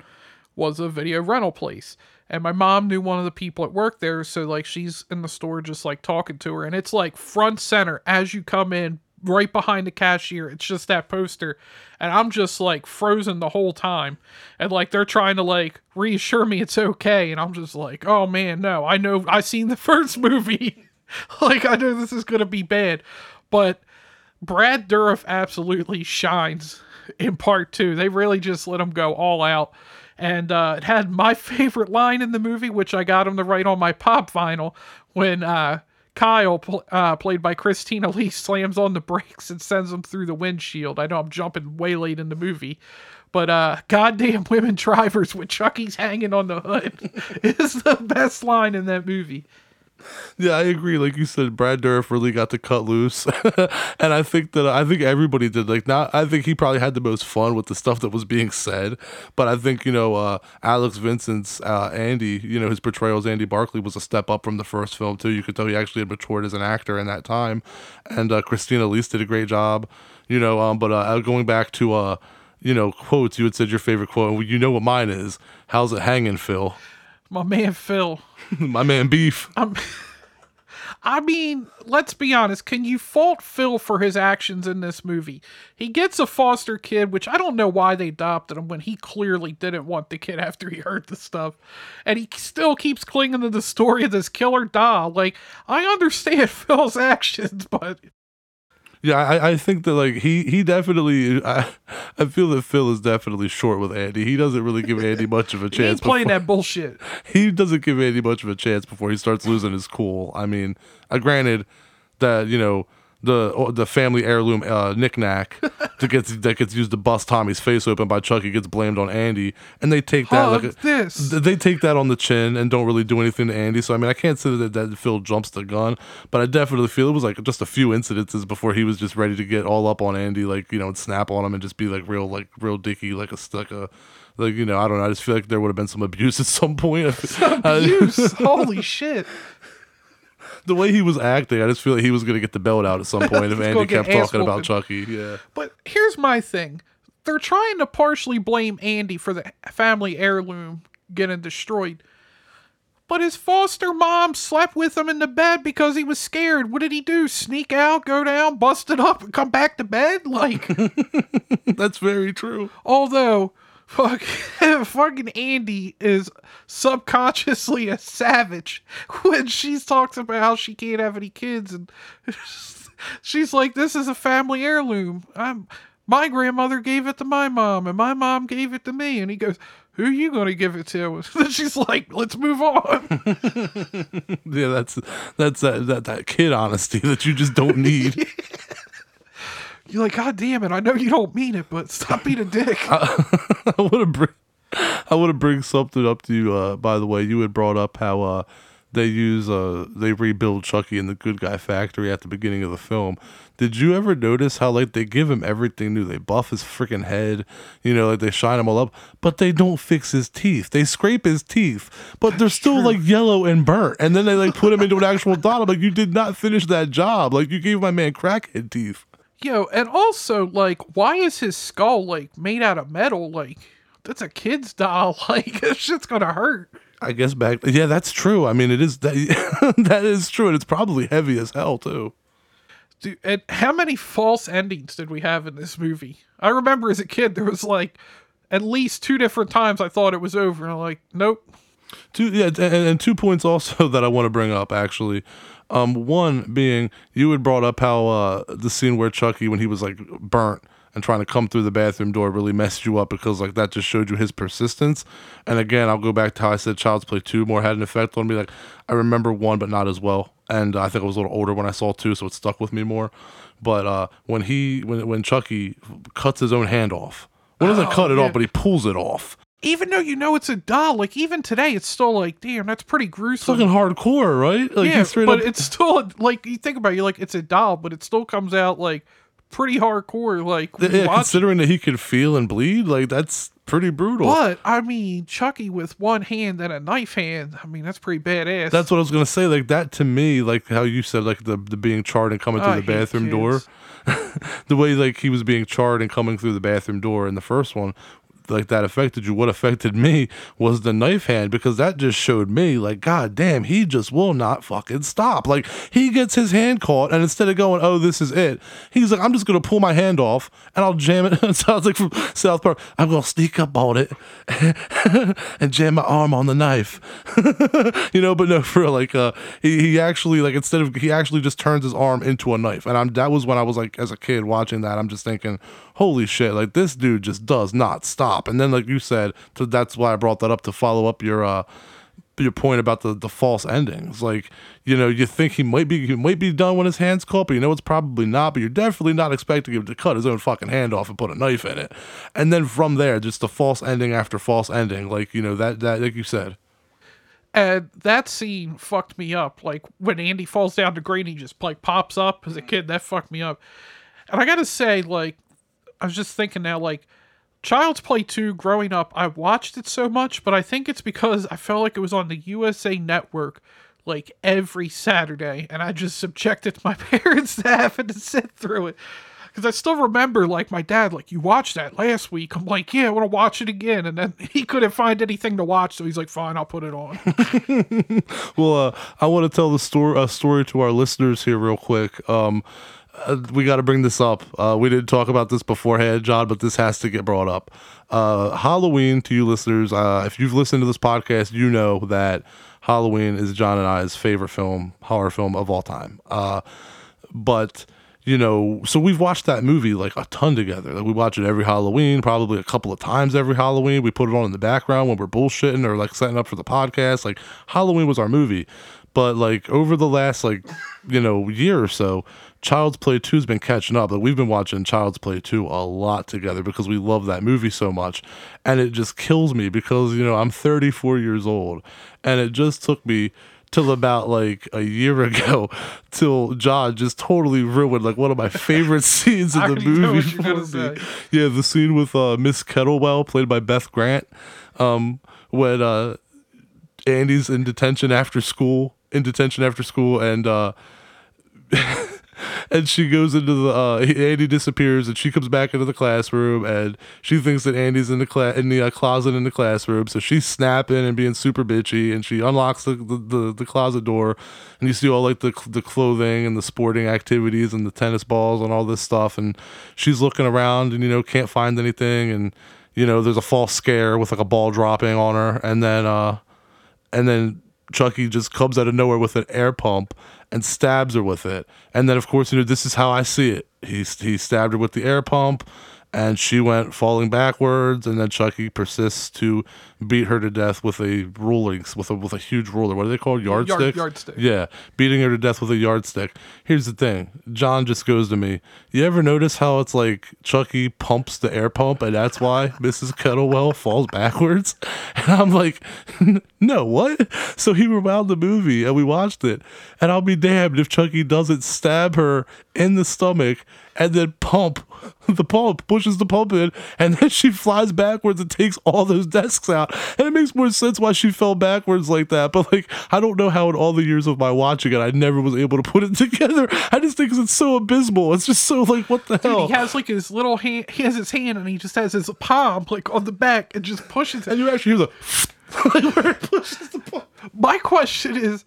was a video rental place. And my mom knew one of the people at work there, so like she's in the store just like talking to her, and it's like front center as you come in, right behind the cashier. It's just that poster, and I'm just like frozen the whole time, and like they're trying to like reassure me it's okay, and I'm just like, oh man, no, I know I seen the first movie, like I know this is gonna be bad, but Brad Dourif absolutely shines in part two. They really just let him go all out. And uh, it had my favorite line in the movie, which I got him to write on my pop vinyl when uh, Kyle, pl- uh, played by Christine Elise, slams on the brakes and sends him through the windshield. I know I'm jumping way late in the movie, but uh, goddamn women drivers with Chucky's hanging on the hood is the best line in that movie. Yeah, I agree. Like you said, Brad Dourif really got to cut loose, and I think that I think everybody did. Like, not I think he probably had the most fun with the stuff that was being said. But I think you know uh, Alex Vincent's uh, Andy, you know his portrayal as Andy Barkley was a step up from the first film too. You could tell he actually had matured as an actor in that time, and uh, Christine Elise did a great job. You know, um, but uh, going back to uh, you know quotes, you had said your favorite quote. You know what mine is? How's it hanging, Phil? My man Phil. My man Beef. I mean, let's be honest. Can you fault Phil for his actions in this movie? He gets a foster kid, which I don't know why they adopted him when he clearly didn't want the kid after he heard the stuff. And he still keeps clinging to the story of this killer doll. Like, I understand Phil's actions, but Yeah, I, I think that like he he definitely I, I feel that Phil is definitely short with Andy. He doesn't really give Andy much of a chance. He's playing before- that bullshit. he doesn't give Andy much of a chance before he starts losing his cool. I mean, uh, granted that you know the the family heirloom uh, knickknack that gets that gets used to bust Tommy's face open by Chucky gets blamed on Andy, and they take that Hug like a, this. they take that on the chin and don't really do anything to Andy. So I mean, I can't say that, that Phil jumps the gun, but I definitely feel it was like just a few incidences before he was just ready to get all up on Andy, like you know, and snap on him and just be like real, like real dicky, like a like a. Like you know, I don't know. I just feel like there would have been some abuse at some point. Uh, Abuse. Holy shit. The way he was acting, I just feel like he was gonna get the belt out at some point if Andy kept talking about. Chucky. Yeah, But here's my thing. They're trying to partially blame Andy for the family heirloom getting destroyed. But his foster mom slept with him in the bed because he was scared. What did he do? Sneak out, go down, bust it up, and come back to bed? Like, that's very true. although, fuck, fucking Andy is subconsciously a savage when she talks about how she can't have any kids and she's like, "This is a family heirloom. I'm my grandmother gave it to my mom, and my mom gave it to me." And he goes, "Who are you gonna give it to?" And she's like, "Let's move on." Yeah, that's that's that that, that kid honesty that you just don't need. You're like, "God damn it! I know you don't mean it, but stop being a dick." I want to bring I want to bring something up to you. Uh, by the way, you had brought up how uh, they use uh, they rebuild Chucky in the Good Guy Factory at the beginning of the film. Did you ever notice how like they give him everything new? They buff his freaking head, you know, like they shine him all up, but they don't fix his teeth. They scrape his teeth, but they're still like yellow and burnt. And then they like put him into an actual doll. I'm like, you did not finish that job. Like you gave my man crackhead teeth. Yo, and also, like, why is his skull like made out of metal? Like, that's a kid's doll. Like, that shit's gonna hurt. I guess back. Yeah, that's true. I mean, it is that that is true, and it's probably heavy as hell too. Dude, and how many false endings did we have in this movie? I remember as a kid there was like at least two different times I thought it was over, and I'm like, nope. Two, yeah, and, and two points also that I want to bring up actually. Um, one being you had brought up how uh the scene where Chucky when he was like burnt and trying to come through the bathroom door really messed you up because like that just showed you his persistence. And again, I'll go back to how I said Child's Play two more had an effect on me. Like I remember one, but not as well. And I think I was a little older when I saw two, so it stuck with me more. But uh, when he when when Chucky cuts his own hand off, well, doesn't cut it yeah. off, but he pulls it off. Even though you know it's a doll, like even today, it's still like, damn, that's pretty gruesome. Fucking hardcore, right? Like yeah, straight but up it's still like you think about it, you're like it's a doll, but it still comes out like pretty hardcore. Like Yeah, watch considering that he could feel and bleed, like that's pretty brutal. But I mean, Chucky with one hand and a knife hand. I mean, that's pretty badass. That's what I was gonna say. Like that to me, like how you said, like the the being charred and coming through I the bathroom door. the way like he was being charred and coming through the bathroom door in the first one, like that affected you. What affected me was the knife hand because that just showed me like, god damn, he just will not fucking stop. Like he gets his hand caught, and instead of going, oh, this is it, he's like, I'm just gonna pull my hand off and I'll jam it. it sounds like from South Park. I'm gonna sneak up on it and jam my arm on the knife. you know, but no, for real, like uh, he, he actually like instead of he actually just turns his arm into a knife, and I'm that was when I was like as a kid watching that, I'm just thinking, holy shit, like this dude just does not stop. And then, like you said, so that's why I brought that up to follow up your uh your point about the the false endings. Like you know, you think he might be he might be done when his hands caught, but you know it's probably not. But you're definitely not expecting him to cut his own fucking hand off and put a knife in it. And then from there, just the false ending after false ending. Like you know that that like you said. And that scene fucked me up. Like when Andy falls down to green, he just like pops up as a kid. That fucked me up. And I gotta say, like, I was just thinking now, like, Child's Play 2 growing up, I watched it so much, but I think it's because I felt like it was on the USA Network like every Saturday, and I just subjected my parents to having to sit through it. Because I still remember, like, my dad, like, you watched that last week. I'm like, yeah, I want to watch it again. And then he couldn't find anything to watch, so he's like, fine, I'll put it on. Well, uh, I want to tell the story uh, story to our listeners here real quick. Um, uh, we got to bring this up. Uh, we didn't talk about this beforehand, John, but this has to get brought up. Uh, Halloween to you listeners. Uh, if you've listened to this podcast, you know that Halloween is John and I's favorite film, horror film of all time. Uh, but you know, so we've watched that movie like a ton together. Like we watch it every Halloween, probably a couple of times every Halloween. We put it on in the background when we're bullshitting or like setting up for the podcast. Like Halloween was our movie. But like over the last like, you know, year or so, Child's Play 2's been catching up. Like we've been watching Child's Play 2 a lot together because we love that movie so much. And it just kills me because, you know, I'm 34 years old and it just took me till about like a year ago till John just totally ruined like one of my favorite scenes in the movie what you're gonna for me. Yeah, the scene with uh, Miss Kettlewell played by Beth Grant um, when uh, Andy's in detention after school, in detention after school, and uh, and she goes into the uh, Andy disappears, and she comes back into the classroom, and she thinks that Andy's in the cla- in the uh, closet in the classroom, so she's snapping and being super bitchy, and she unlocks the, the, the, the closet door, and you see all like the the clothing and the sporting activities and the tennis balls and all this stuff, and she's looking around and you know can't find anything, and you know there's a false scare with like a ball dropping on her, and then uh and then Chucky just comes out of nowhere with an air pump and stabs her with it. And then, of course, you know this is how I see it. He he stabbed her with the air pump, and she went falling backwards. And then Chucky persists to beat her to death with a ruling with a with a huge ruler. What are they called? Yardstick. yardstick. Yeah, beating her to death with a yardstick. Here's the thing. John just goes to me. You ever notice how it's like Chucky pumps the air pump, and that's why Mrs. Kettlewell falls backwards? And I'm like, no, what? So he rewound the movie, and we watched it. And I'll be damned if Chucky doesn't stab her in the stomach and then pump the pump, pushes the pump in, and then she flies backwards and takes all those desks out. And it makes more sense why she fell backwards like that. But like, I don't know how in all the years of my watching it, I never was able to put it together. I just think it's so abysmal. It's just so like, what the hell? He has like his little hand, he has his hand and he just has his palm like on the back and just pushes it. and you actually hear the like where it pushes the pump. My question is,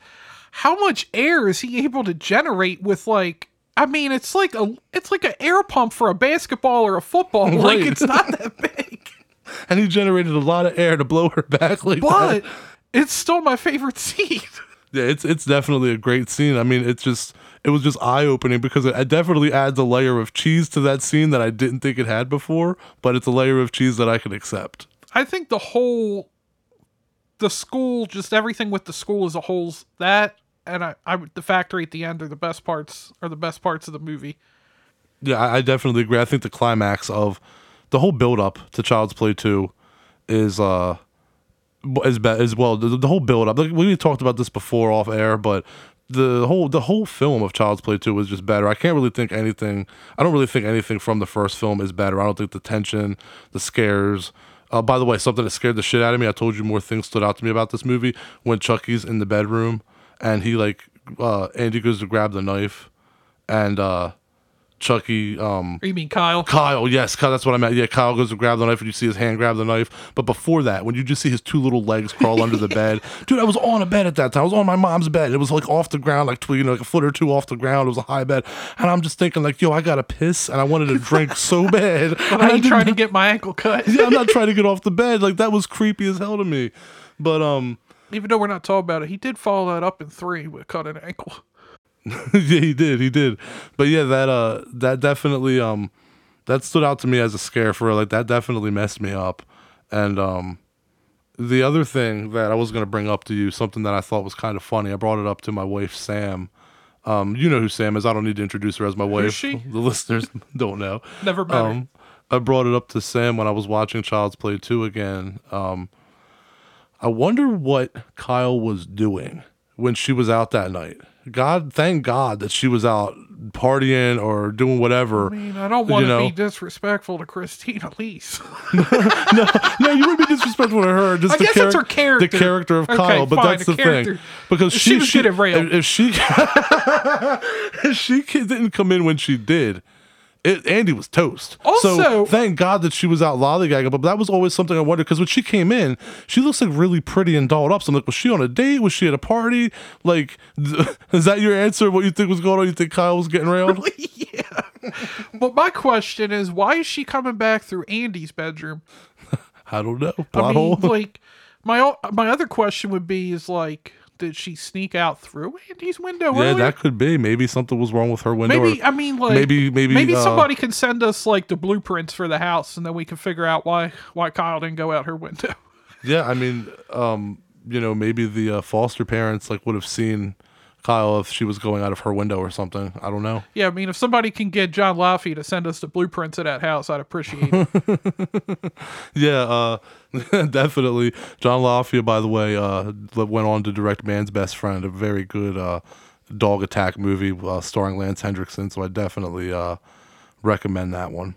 how much air is he able to generate with like? I mean, it's like a it's like an air pump for a basketball or a football. Like it's not that big, And he generated a lot of air to blow her back like that. but it's still my favorite scene. Yeah, it's it's definitely a great scene. I mean, it's just it was just eye opening because it, it definitely adds a layer of cheese to that scene that I didn't think it had before. But it's a layer of cheese that I can accept. I think the whole, the school, just everything with the school as a whole's that, and I, I the factory at the end are the best parts, are the best parts of the movie. Yeah, I, I definitely agree. I think the climax of the whole build up to Child's Play Two is uh is be- as well. The, the whole build up. Like we talked about this before off air, but the whole the whole film of Child's Play Two was just better. I can't really think anything. I don't really think anything from the first film is better. I don't think the tension, the scares. Uh, by the way, something that scared the shit out of me. I told you more things stood out to me about this movie when Chucky's in the bedroom and he like uh Andy goes to grab the knife and uh Chucky um you mean Kyle? Kyle, yes, Kyle, that's what I meant. Yeah, Kyle goes to grab the knife, and you see his hand grab the knife. But before that, when you just see his two little legs crawl under the bed, dude, I was on a bed at that time. I was on my mom's bed. It was like off the ground, like you know, like a foot or two off the ground. It was a high bed, and I'm just thinking, like, yo, I gotta piss, and I wanted to drink so bad. But I ain't didn't- trying to get my ankle cut. yeah, I'm not trying to get off the bed. Like that was creepy as hell to me. But um, Even though we're not talking about it, he did follow that up in three with cut an ankle. yeah, he did, he did. But yeah, that uh, that definitely um, that stood out to me as a scare for real. Like that definitely messed me up. And um, the other thing that I was gonna bring up to you, something that I thought was kind of funny. I brought it up to my wife Sam. Um, you know who Sam is. I don't need to introduce her as my wife. Who's she? The listeners don't know. Never met. Um, I brought it up to Sam when I was watching Child's Play 2 again. Um, I wonder what Kyle was doing when she was out that night. God, thank God that she was out partying or doing whatever. I mean, I don't want to know. be disrespectful to Christine Elise. no, no, you wouldn't be disrespectful to her. Just I the guess it's her character. The character of Okay, Kyle, but fine, that's the the thing because She she was good at rail. If she if she didn't come in when she did. It, Andy was toast. Also- so thank God that she was out lollygagging. But that was always something I wondered because when she came in, she looks like really pretty and dolled up. So I'm like, was she on a date? Was she at a party? Like, is that your answer? What you think was going on? You think Kyle was getting railed? yeah. But my question is, why is she coming back through Andy's bedroom? I don't know. Plot I mean, hole. like my my other question would be is like, did she sneak out through Andy's window? yeah, earlier? that could be. Maybe something was wrong with her window. Maybe I mean like maybe- maybe, maybe uh, somebody can send us like the blueprints for the house and then we can figure out why why Kyle didn't go out her window. Yeah, I mean, um, you know, maybe the uh, foster parents like would have seen Kyle if she was going out of her window or something. I don't know. Yeah, I mean if somebody can get John Lafia to send us the blueprints of that house, I'd appreciate it. Yeah, uh, definitely. John Lafia, by the way, uh, went on to direct Man's Best Friend, a very good uh, dog attack movie uh, starring Lance Henriksen. So I definitely uh, recommend that one.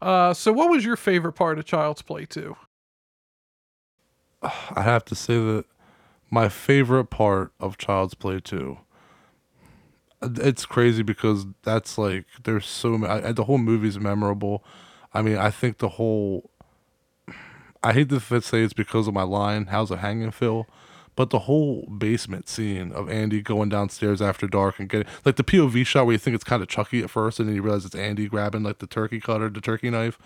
uh so what was your favorite part of Child's Play 2? I have to say that my favorite part of Child's Play 2. It's crazy because that's like there's so many. The whole movie's memorable. I mean, I think the whole. I hate to say it's because of my line. How's it hanging, Phil? But the whole basement scene of Andy going downstairs after dark and getting like the POV shot where you think it's kind of Chucky at first, and then you realize it's Andy grabbing like the turkey cutter, the turkey knife,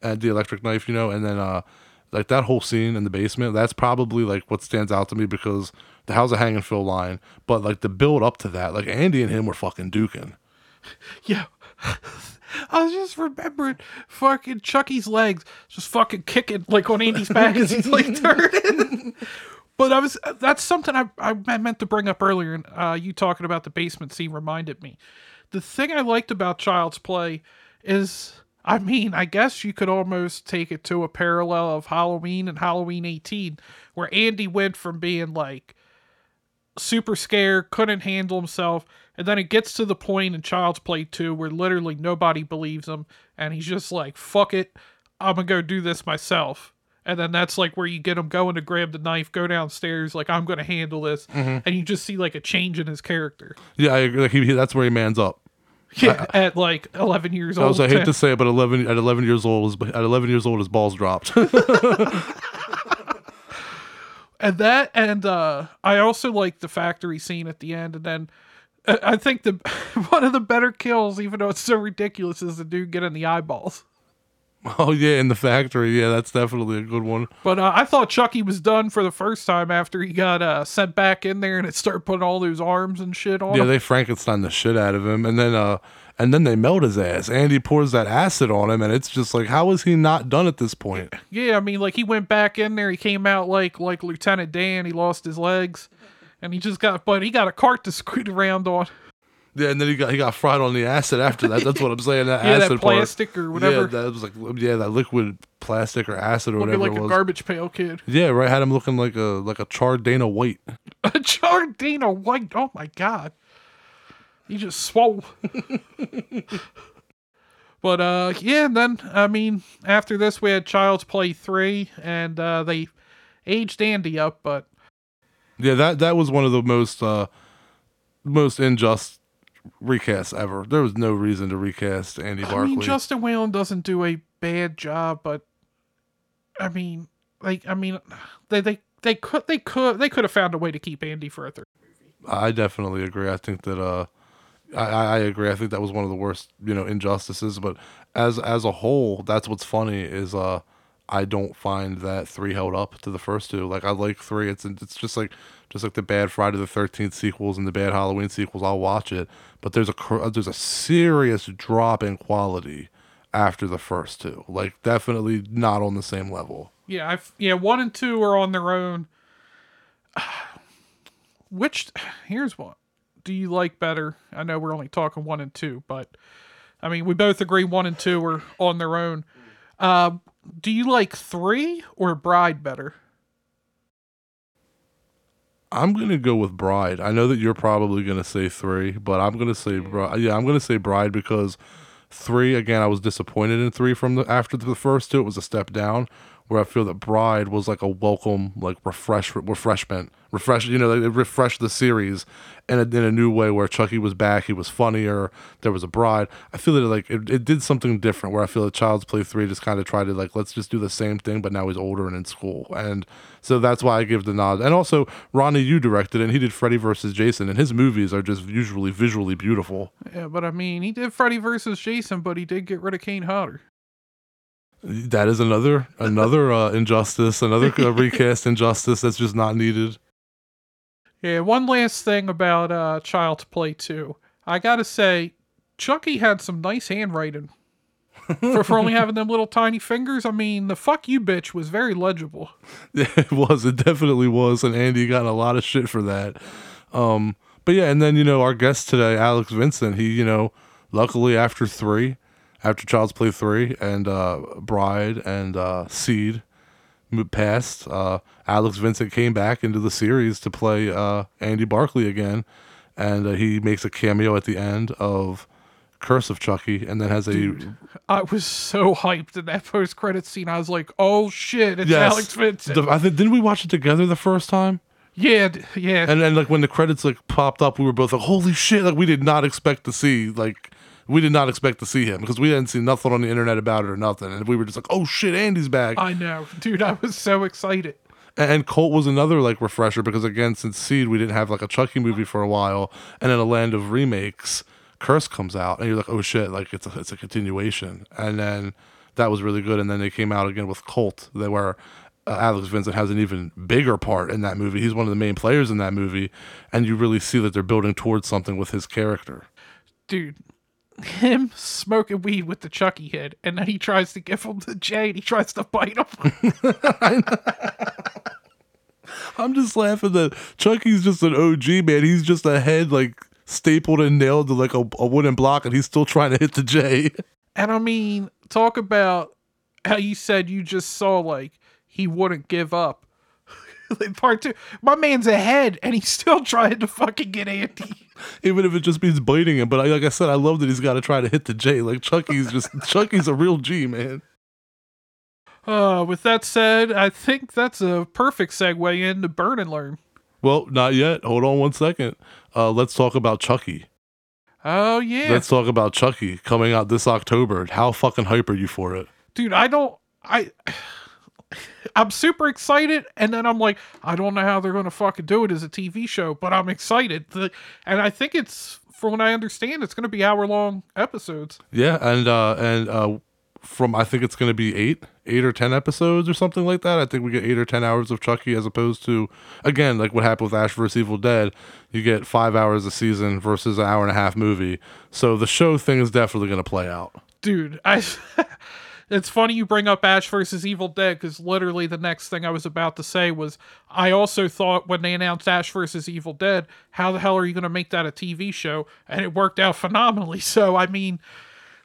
and the electric knife, you know, and then uh, like that whole scene in the basement. That's probably like what stands out to me because the how's it hanging, Phil line, but like the build up to that, like Andy and him were fucking duking. Yeah. I was just remembering fucking Chucky's legs just fucking kicking like on Andy's back as he's like turning. But I was that's something I, I meant to bring up earlier and uh, you talking about the basement scene reminded me. The thing I liked about Child's Play is I mean, I guess you could almost take it to a parallel of Halloween and Halloween 18 where Andy went from being like super scared, couldn't handle himself, and then it gets to the point in Child's Play 2 where literally nobody believes him, and he's just like, fuck it, I'm gonna go do this myself. And then that's like where you get him going to grab the knife, go downstairs, like, I'm gonna handle this. Mm-hmm. And you just see like a change in his character. Yeah, I agree. Like, he- that's where he mans up. Yeah, at like 11 years I old. was I hate to say it, but eleven at eleven years old, his, at eleven years old, his balls dropped. and that and uh i also like the factory scene at the end and then uh, i think the one of the better kills even though it's so ridiculous is the dude getting the eyeballs oh yeah, in the factory. Yeah, that's definitely a good one. but uh, i thought chucky was done for the first time after he got uh sent back in there and it started putting all those arms and shit on Yeah, him they Frankenstein the shit out of him, and then uh, and then they melt his ass. Andy pours that acid on him, and it's just like, how is he not done at this point? yeah i mean like he went back in there he came out like like lieutenant dan he lost his legs and he just got but he got a cart to scoot around on Yeah, and then he got he got fried on the acid after that. That's what I'm saying. That yeah acid that plastic or whatever Yeah, that was like yeah, that liquid plastic or acid or looking whatever like a garbage pail kid yeah, right. Had him looking like a like a charred Dana White. Jardina White. Oh my god. He just swole. but uh yeah, and then I mean after this we had Child's Play 3 and uh they aged Andy up, but Yeah, that that was one of the most uh most unjust recasts ever. There was no reason to recast Andy I mean Justin Whalen doesn't do a bad job, but I mean like I mean they they they could they could they could have found a way to keep Andy for a third. I definitely agree. I think that uh, I I agree. I think that was one of the worst, you know, injustices. But as as a whole, that's what's funny is uh, I don't find that three held up to the first two. Like I like three. It's it's just like just like the bad Friday the Thirteenth sequels and the bad Halloween sequels. I'll watch it, but there's a there's a serious drop in quality after the first two. Like definitely not on the same level. Yeah, I yeah, one and two are on their own. Which here's what do you like better? I know we're only talking one and two, but I mean we both agree one and two are on their own. Uh, do you like three or Bride better? I'm gonna go with Bride. I know that you're probably gonna say three, but I'm gonna say Bride. Yeah, I'm gonna say Bride because three again. I was disappointed in three from the after the first two. It was a step down. Where I feel that Bride was like a welcome, like refresh refreshment, refresh. You know, it refreshed the series in a, in a new way. Where Chucky was back, he was funnier. There was a Bride. I feel that it, like it, it did something different. Where I feel that Child's Play three just kind of tried to like let's just do the same thing, but now he's older and in school, and so that's why I give the nod. And also, Ronny Yu directed and he did Freddy versus Jason, and his movies are just usually visually beautiful. Yeah, but I mean he did Freddy versus Jason, but he did get rid of Kane Hodder. That is another another uh, injustice, another uh, recast injustice that's just not needed. Yeah, one last thing about uh, Child's Play 2. I gotta say, Chucky had some nice handwriting. for, for only having them little tiny fingers, I mean, the fuck you bitch was very legible. It was, it definitely was, and Andy got a lot of shit for that. Um, but yeah, and then you know our guest today, Alex Vincent. He, you know, luckily after three, after Child's Play three and uh, Bride and uh, Seed passed, uh, Alex Vincent came back into the series to play uh, Andy Barkley again, and uh, he makes a cameo at the end of Curse of Chucky, and then has a I was so hyped in that post credit scene. I was like, oh shit, it's Yes. Alex Vincent. The- I think didn't we watch it together the first time? yeah, yeah. And then like when the credits like popped up, we were both like, "Holy shit!" Like we did not expect to see like we did not expect to see him because we hadn't seen nothing on the internet about it or nothing, and we were just like, "Oh shit, Andy's back!" I know. Dude, I was so excited. And, Cult was another like refresher because again, since Seed, we didn't have like a Chucky movie for a while, and in a land of remakes, Curse comes out, and you're like, "Oh shit!" Like it's a it's a continuation, and then that was really good. And then they came out again with Cult, they were. Uh, Alex Vincent has an even bigger part in that movie. He's one of the main players in that movie, and you really see that they're building towards something with his character. Dude, him smoking weed with the Chucky head, and then he tries to give him the J and he tries to bite him. I'm just laughing that Chucky's just an OG man. He's just a head like stapled and nailed to like a, a wooden block, and he's still trying to hit the J. and I mean, talk about how you said you just saw like he wouldn't give up. Part two, my man's ahead and he's still trying to fucking get Andy. even if it just means biting him. But like I said, I love that he's got to try to hit the J. Like Chucky's just Chucky's a real G man. Uh, with that said, I think that's a perfect segue into Burn and Learn. Well, not yet. Hold on one second. Uh, let's talk about Chucky. Oh yeah, Let's talk about Chucky coming out this October. How fucking hype are you for it? dude. I don't. I. I'm super excited, and then I'm like, I don't know how they're gonna fucking do it as a TV show, but I'm excited. And I think it's, from what I understand, it's gonna be hour long episodes. Yeah, and uh, and uh, from I think it's going to be eight, eight or ten episodes or something like that. I think we get eight or ten hours of Chucky as opposed to again like what happened with Ash vs Evil Dead. You get five hours a season versus an hour and a half movie. So the show thing is definitely going to play out. dude i it's funny you bring up ash versus evil dead because literally the next thing i was about to say was i also thought when they announced ash versus evil dead how the hell are you going to make that a tv show? And it worked out phenomenally. So i mean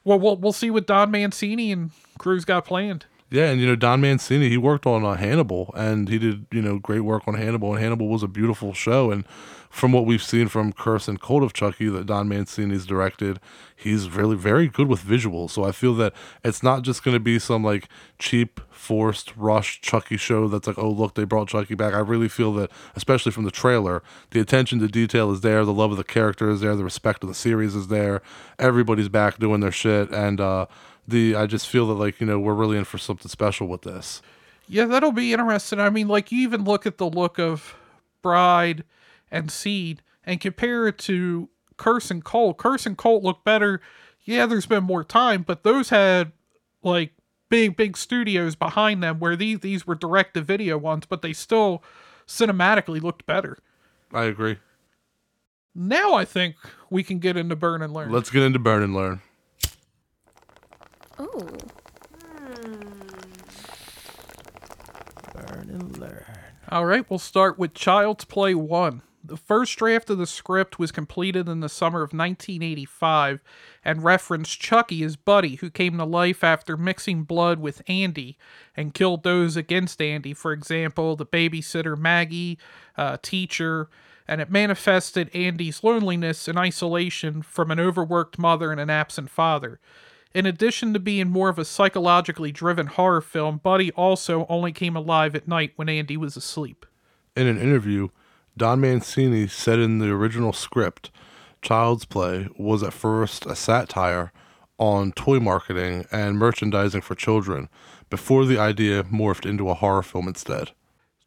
well we'll, we'll see what don mancini and cruz got planned Yeah, and you know Don Mancini, he worked on uh, Hannibal, and he did you know great work on Hannibal, and Hannibal was a beautiful show. And from what we've seen from Curse and Cult of Chucky that Don Mancini's directed, he's really very good with visuals. So I feel that it's not just going to be some like cheap, forced, rushed Chucky show that's like, oh look, they brought Chucky back. I really feel that, especially from the trailer, the attention to detail is there, the love of the character is there, the respect of the series is there. Everybody's back doing their shit, and uh, the I just feel that like you know we're really in for something special with this. yeah that'll be interesting i mean like you even look at the look of bride and seed and compare it to curse and cult curse and cult look better yeah there's been more time but those had like big big studios behind them where these these were direct to video ones but they still cinematically looked better I agree. now i think we can get into burn and learn Let's get into burn and learn. Oh. And learn. All right, we'll start with Child's Play 1. The first draft of the script was completed in the summer of 1985 and referenced Chucky as Buddy, who came to life after mixing blood with Andy and killed those against Andy. For example, the babysitter Maggie, uh, teacher, and it manifested Andy's loneliness and isolation from an overworked mother and an absent father. In addition to being more of a psychologically driven horror film, Buddy also only came alive at night when Andy was asleep. In an interview, Don Mancini said in the original script, Child's Play was at first a satire on toy marketing and merchandising for children before the idea morphed into a horror film instead.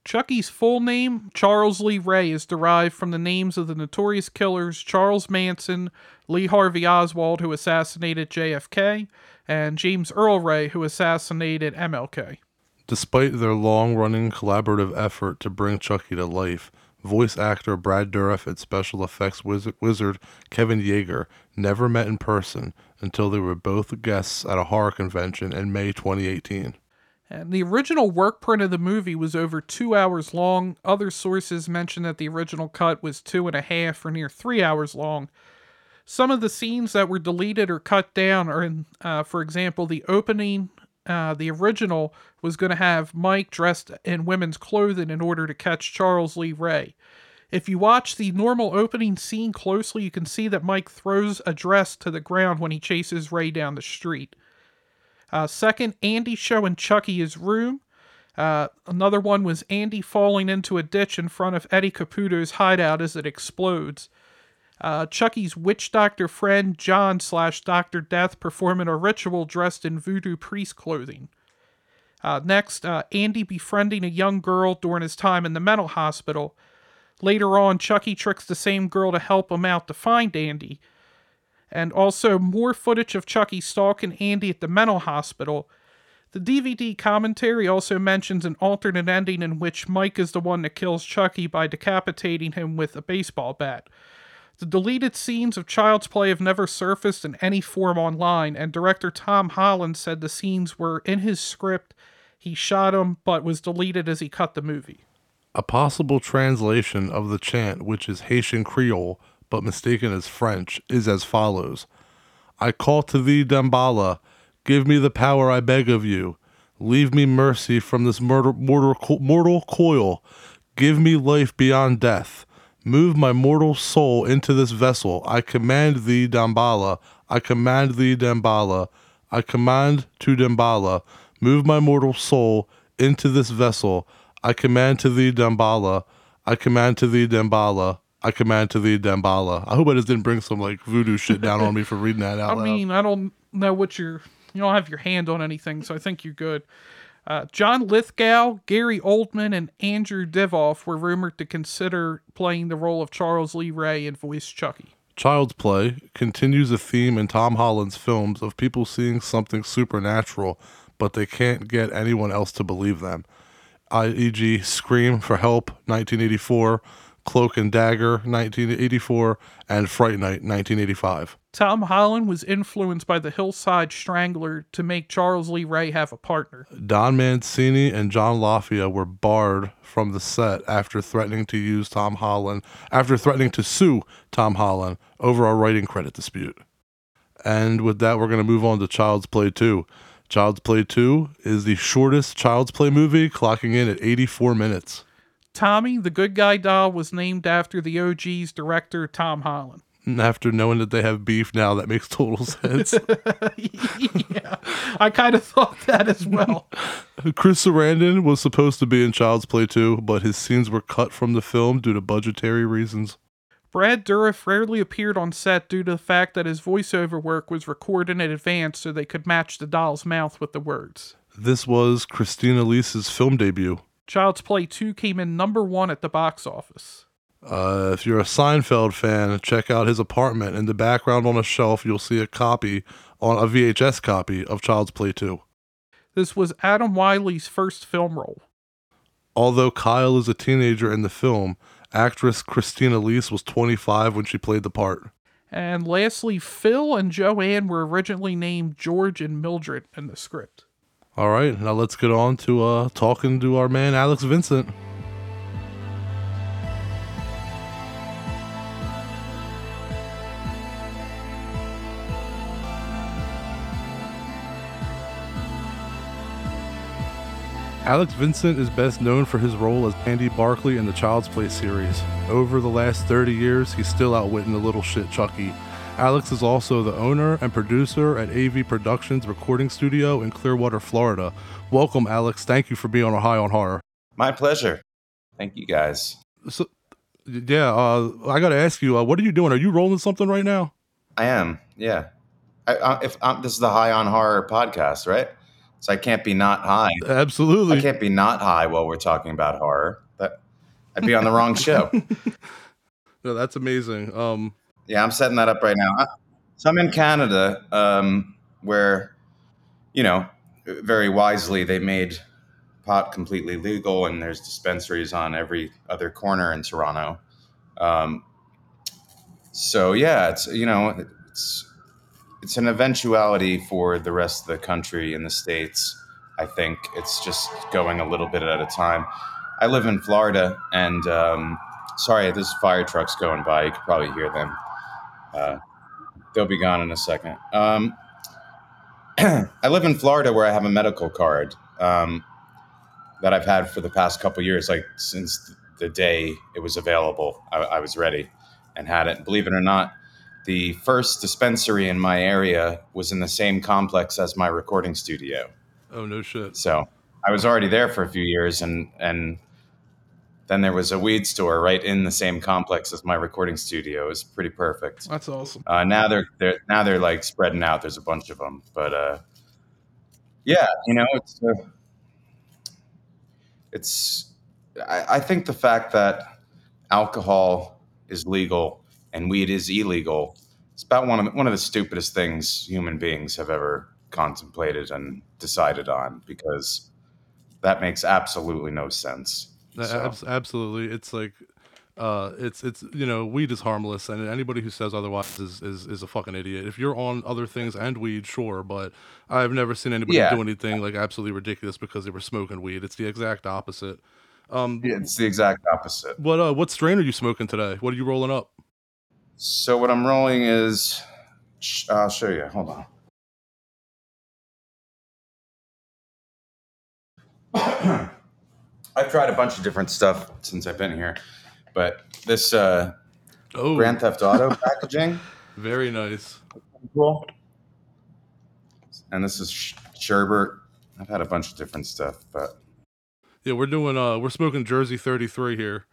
Chucky's full name, Charles Lee Ray, is derived from the names of the notorious killers Charles Manson, Lee Harvey Oswald, who assassinated JFK, and James Earl Ray, who assassinated MLK. Despite their long running collaborative effort to bring Chucky to life, voice actor Brad Dourif and special effects wiz- wizard Kevin Yagher never met in person until they were both guests at a horror convention in May 2018. And the original work print of the movie was over two hours long. Other sources mention that the original cut was two and a half or near three hours long. Some of the scenes that were deleted or cut down are in, uh, for example, the opening. Uh, the original was going to have Mike dressed in women's clothing in order to catch Charles Lee Ray. If you watch the normal opening scene closely, you can see that Mike throws a dress to the ground when he chases Ray down the street. Uh, second, Andy showing Chucky his room. Uh, another one was Andy falling into a ditch in front of Eddie Caputo's hideout as it explodes. Uh, Chucky's witch doctor friend John slash Doctor Death performing a ritual dressed in voodoo priest clothing. Uh, next, uh, Andy befriending a young girl during his time in the mental hospital. Later on, Chucky tricks the same girl to help him out to find Andy and also more footage of Chucky stalking Andy at the mental hospital. The DVD commentary also mentions an alternate ending in which Mike is the one that kills Chucky by decapitating him with a baseball bat. The deleted scenes of Child's Play have never surfaced in any form online, and director Tom Holland said the scenes were in his script. He shot them, but was deleted as he cut the movie. A possible translation of the chant, which is Haitian Creole but mistaken as French, is as follows I call to thee, Dambala, give me the power, I beg of you. Leave me mercy from this murder, mortal, mortal coil. Give me life beyond death. Move my mortal soul into this vessel. I command thee, Dambala. I command thee, Dambala. I command to Dambala. Move my mortal soul into this vessel. I command to thee, Dambala. I command to thee, Dambala. I command to thee, Dambala. I hope I just didn't bring some like voodoo shit down on me for reading that out I loud. mean, I don't know what you're. You don't have your hand on anything, so I think you're good. Uh, John Lithgow, Gary Oldman, and Andrew Divoff were rumored to consider playing the role of Charles Lee Ray and voice Chucky. Child's Play continues a theme in Tom Holland's films of people seeing something supernatural, but they can't get anyone else to believe them. i.e.g., Scream for Help, 1984, Cloak and Dagger, 1984, and Fright Night, 1985. Tom Holland was influenced by the Hillside Strangler to make Charles Lee Ray have a partner. Don Mancini and John Lafia were barred from the set after threatening to use Tom Holland, after threatening to sue Tom Holland over a writing credit dispute. And with that, we're going to move on to Child's Play 2. Child's Play 2 is the shortest Child's Play movie, clocking in at 84 minutes. Tommy, the good guy doll, was named after the OG's director, Tom Holland. And after knowing that they have beef now, that makes total sense. yeah, I kind of thought that as well. Chris Sarandon was supposed to be in Child's Play 2, but his scenes were cut from the film due to budgetary reasons. Brad Dourif rarely appeared on set due to the fact that his voiceover work was recorded in advance so they could match the doll's mouth with the words. This was Christine Elise's film debut. Child's Play 2 came in number one at the box office. Uh, if you're a Seinfeld fan, check out his apartment. In the background on a shelf, you'll see a copy, on a VHS copy of Child's Play 2. This was Adam Wylie's first film role. Although Kyle is a teenager in the film, actress Christine Elise was 25 when she played the part. And lastly, Phil and Joanne were originally named George and Mildred in the script. All right, now let's get on to uh, talking to our man Alex Vincent. Alex Vincent is best known for his role as Andy Barkley in the Child's Play series. Over the last 30 years, he's still outwitting the little shit Chucky. Alex is also the owner and producer at AV Productions Recording Studio in Clearwater, Florida. Welcome, Alex. Thank you for being on High on Horror. My pleasure. Thank you guys. So, yeah, uh, I got to ask you, uh, what are you doing? Are you rolling something right now? I am. Yeah. I, I, if um, this is the High on Horror podcast, right? So I can't be not high. Absolutely. I can't be not high while we're talking about horror. That I'd be on the wrong show. no, that's amazing. Um, yeah, I'm setting that up right now. So I'm in Canada, um, where, you know, very wisely they made pot completely legal, and there's dispensaries on every other corner in Toronto. Um, so yeah, it's you know, it's it's an eventuality for the rest of the country in the states. I think it's just going a little bit at a time. I live in Florida, and um, sorry, there's fire trucks going by. You could probably hear them. Uh, they'll be gone in a second. Um, I live in Florida, where I have a medical card um, that I've had for the past couple years, like since the day it was available. I, I was ready and had it. Believe it or not the first dispensary in my area was in the same complex as my recording studio. Oh no shit. So I was already there for a few years and and then there was a weed store right in the same complex as my recording studio. It was pretty perfect. That's awesome. Uh, now they're they're now they're like spreading out. There's a bunch of them, but uh, yeah, you know, it's uh, it's. I, I think the fact that alcohol is legal and weed is illegal. It's about one of one of the stupidest things human beings have ever contemplated and decided on because that makes absolutely no sense. So. Absolutely, it's like uh, it's it's you know weed is harmless, and anybody who says otherwise is, is is a fucking idiot. If you're on other things and weed, sure, but I've never seen anybody yeah. do anything like absolutely ridiculous because they were smoking weed. It's the exact opposite. Um, yeah, it's the exact opposite. What uh, what strain are you smoking today? What are you rolling up? So what I'm rolling is, I'll show you. Hold on. I've tried a bunch of different stuff since I've been here, but this uh, oh. Grand Theft Auto packaging, very nice, cool. And this is Sherbert. I've had a bunch of different stuff, but yeah, we're doing uh, we're smoking Jersey 33 here.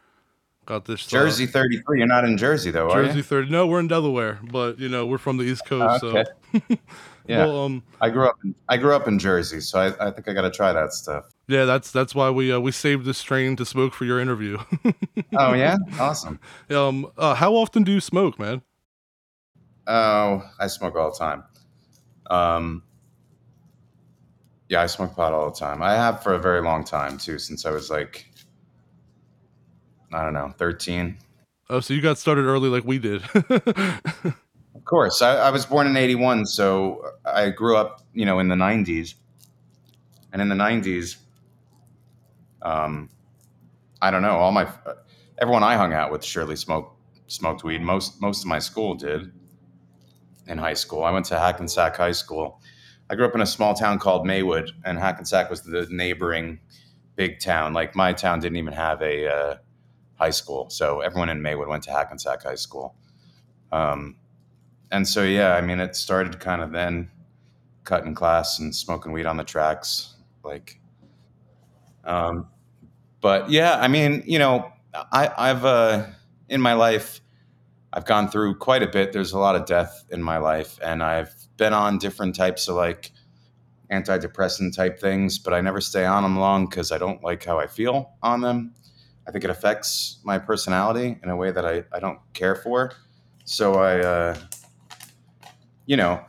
Got this uh, Jersey 33. You're not in Jersey though, are you? Jersey? 30. No, we're in Delaware, but you know we're from the East Coast. Okay. So. yeah. Well, um, I grew up. In, I grew up in Jersey, so I, I think I got to try that stuff. Yeah, that's that's why we uh, we saved this strain to smoke for your interview. oh yeah, awesome. Um, uh, how often do you smoke, man? Oh, I smoke all the time. Um, yeah, I smoke pot all the time. I have for a very long time too, since I was like I don't know, 13. Oh, so you got started early like we did. course. I, I, was born in 81, so I grew up, you know, in the 90s. And in the 90s, um, I don't know, all my, everyone I hung out with surely smoked, smoked weed. Most, most of my school did in high school. I went to Hackensack High School. I grew up in a small town called Maywood, and Hackensack was the neighboring big town. Like my town didn't even have a, uh, high school. So everyone in Maywood went to Hackensack High School. Um, and so, yeah, I mean, it started kind of then cutting class and smoking weed on the tracks. Like, um, but yeah, I mean, you know, I, I've, uh, in my life, I've gone through quite a bit. There's a lot of death in my life, and I've been on different types of like antidepressant type things, but I never stay on them long because I don't like how I feel on them. I think it affects my personality in a way that I, I don't care for. So I, uh, you know,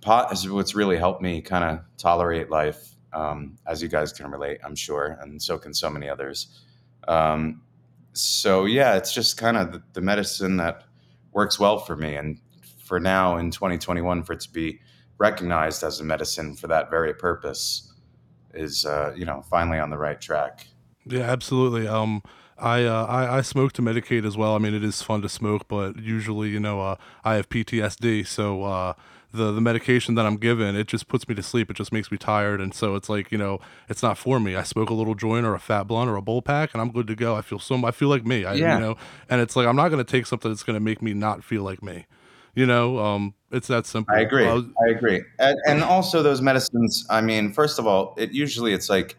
pot is what's really helped me kind of tolerate life, um, as you guys can relate, I'm sure, and so can so many others. Um, so yeah, it's just kind of the, the, medicine that works well for me. And for now in 2021, for it to be recognized as a medicine for that very purpose is, uh, you know, finally on the right track. Yeah, absolutely. Um, I, uh, I I smoke to medicate as well. I mean, it is fun to smoke, but usually, you know, uh, I have PTSD, so uh, the the medication that I'm given it just puts me to sleep. It just makes me tired, and so it's like you know, it's not for me. I smoke a little joint or a fat blunt or a bowl pack, and I'm good to go. I feel so I feel like me. I, Yeah. You know, and it's like I'm not gonna take something that's gonna make me not feel like me. You know, um, it's that simple. I agree. I agree. And, and also those medicines, I mean, first of all, it usually it's like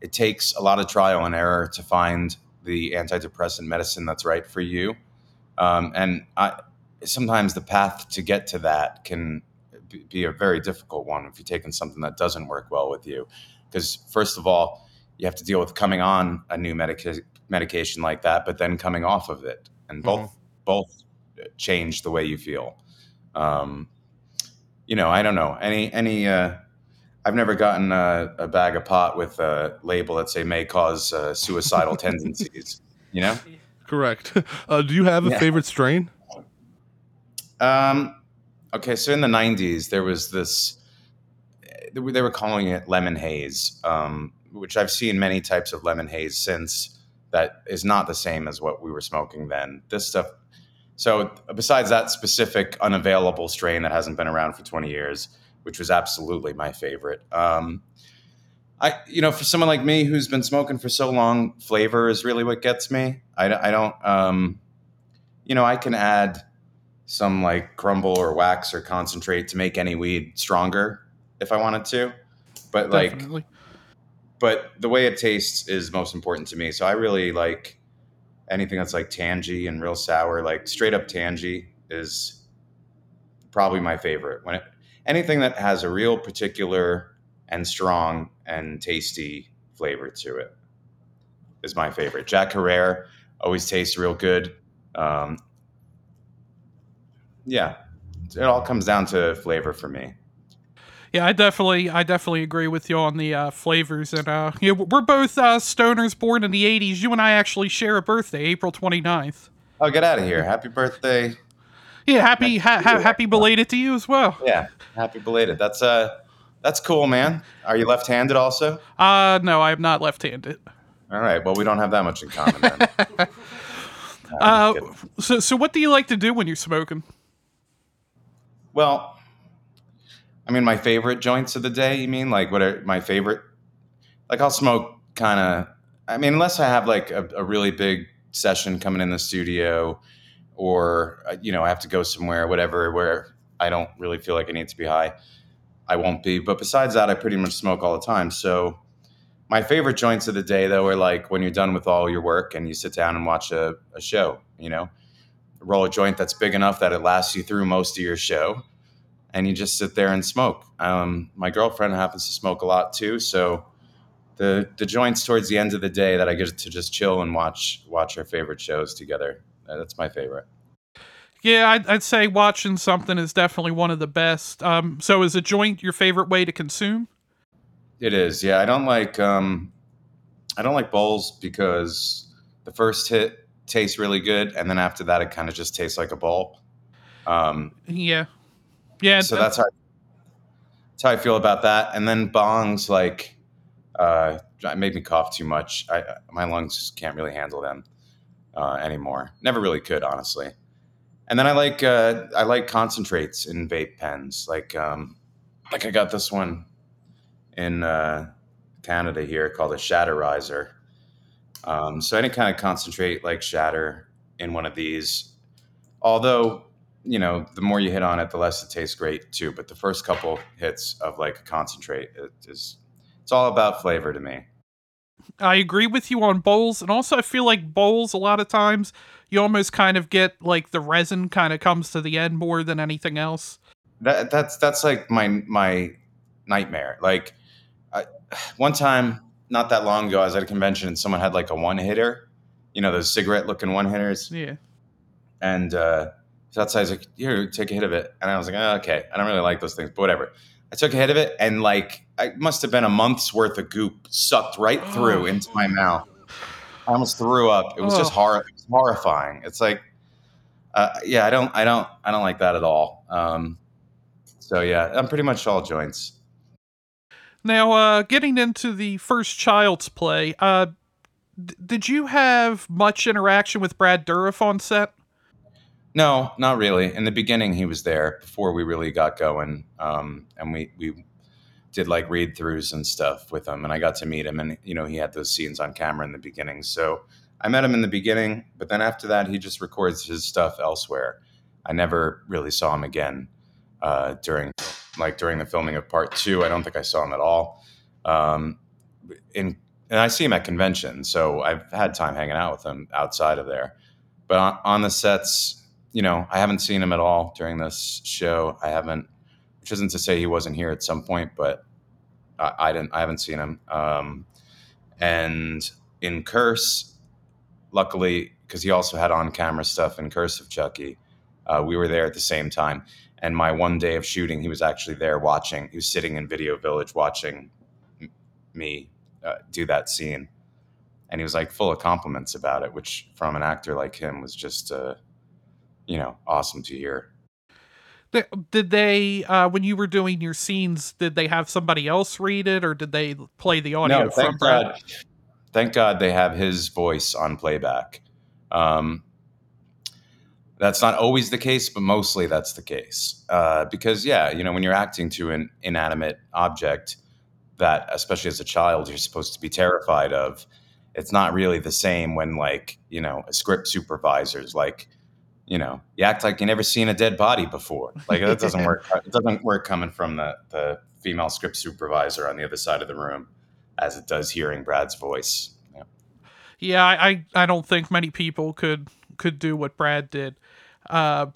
it takes a lot of trial and error to find the antidepressant medicine that's right for you. Um, and I, sometimes the path to get to that can be- a very difficult one if you're taking something that doesn't work well with you. Because first of all, you have to deal with coming on a new medica- medication like that, but then coming off of it, and both both change the way you feel. Um, you know, I don't know any any. Uh, I've never gotten a, a bag of pot with a label that say may cause uh, suicidal tendencies. You know, correct. Uh, do you have a Yeah. favorite strain? um, okay. So in the '90s, there was this. They were calling it lemon haze, um, which I've seen many types of lemon haze since. That is not the same as what we were smoking then. This stuff. So besides that specific unavailable strain that hasn't been around for 20 years, which was absolutely my favorite. Um, I, you know, for someone like me who's been smoking for so long, flavor is really what gets me. I, don't- I don't, um, you know, I can add some like crumble or wax or concentrate to make any weed stronger if I wanted to, but like but the way it tastes is most important to me. So I really like anything that's like tangy and real sour. Like straight up tangy is probably my favorite. When it, anything that has a real particular and strong and tasty flavor to it is my favorite. Jack Herer always tastes real good. Um, yeah, it all comes down to flavor for me. Yeah, I definitely, I definitely agree with you on the uh, flavors, and uh, you know, we're both uh, stoners born in the '80s. You and I actually share a birthday, April 29th. Oh, get out of here! Happy birthday! Yeah, happy, ha- ha- happy belated to you as well. Yeah, happy belated. That's uh that's cool, man. Are you left-handed also? Uh, no, I am not left-handed. All right. Well, we don't have that much in common then. Uh, Uh, so, so what do you like to do when you're smoking? well, I mean, my favorite joints of the day. You mean like what are my favorite? Like I'll smoke kind of. I mean, unless I have like a, a really big session coming in the studio, or uh, you know, I have to go somewhere, whatever, where I don't really feel like I need to be high. I won't be. But besides that, I pretty much smoke all the time. So my favorite joints of the day, though, are like when you're done with all your work and you sit down and watch a, a show. You know, roll a joint that's big enough that it lasts you through most of your show, and you just sit there and smoke. Um, my girlfriend happens to smoke a lot too, so the the joints towards the end of the day that I get to just chill and watch watch our favorite shows together. Uh, That's my favorite. Yeah, I'd, I'd say watching something is definitely one of the best. Um, so is a joint your favorite way to consume? It is, yeah. I don't like um, I don't like bowls because the first hit tastes really good, and then after that, it kind of just tastes like a bowl. Um, Yeah, yeah. so that's how that's how I feel about that. And then bongs, like, uh, it made me cough too much. I my lungs just can't really handle them uh, anymore. Never really could, honestly. And then I like uh, I like concentrates in vape pens. Like um, like I got this one in uh, Canada here called a Shatterizer. Um, so any kind of concentrate like shatter in one of these, although you know the more you hit on it, the less it tastes great too. But the first couple hits of like a concentrate, it is it's all about flavor to me. I agree with you on bowls, and also I feel like bowls a lot of times you almost kind of get like the resin kind of comes to the end more than anything else. That that's that's like my my nightmare. Like I, one time, not that long ago, I was at a convention and someone had like a one hitter, you know, those cigarette looking one hitters, Yeah, and uh, so outside, he's like, "Here, take a hit of it," and I was like, oh, "Okay, I don't really like those things, but whatever." I took a hit of it, and like, I must have been a month's worth of goop sucked right through Oh. into my mouth. I almost threw up. It was just Oh. hor- it was horrifying. It's like, uh, yeah, I don't, I don't, I don't like that at all. Um, so yeah, I'm pretty much all joints. Now, uh, getting into the first Child's Play, uh, d- did you have much interaction with Brad Dourif on set? No, not really. In the beginning, he was there before we really got going, um, and we we did like read throughs and stuff with him, and I got to meet him, and you know he had those scenes on camera in the beginning. So I met him in the beginning, but then after that, he just records his stuff elsewhere. I never really saw him again uh, during like during the filming of part two. I don't think I saw him at all. Um, in and I see him at conventions, so I've had time hanging out with him outside of there. But on, on the sets, you know, I haven't seen him at all during this show. I haven't, which isn't to say he wasn't here at some point, but I, I didn't. I haven't seen him. Um, and in Curse, luckily, because he also had on-camera stuff in Curse of Chucky, uh, we were there at the same time. And my one day of shooting, he was actually there watching. He was sitting in Video Village watching m- me uh, do that scene, and he was like full of compliments about it, which from an actor like him was just. Uh, you know, awesome to hear. Did they, uh, when you were doing your scenes, did they have somebody else read it, or did they play the audio no, from thank Brad? God. Thank God they have his voice on playback. Um, that's not always the case, but mostly that's the case. Uh, because yeah, you know, when you're acting to an inanimate object that, especially as a child, you're supposed to be terrified of, it's not really the same when like you know a script supervisor's like you know you act like you never seen a dead body before like that doesn't work it doesn't work coming from the the female script supervisor on the other side of the room as it does hearing brad's voice yeah. Yeah, I, I, I don't think many people could could do what Brad did. Uh,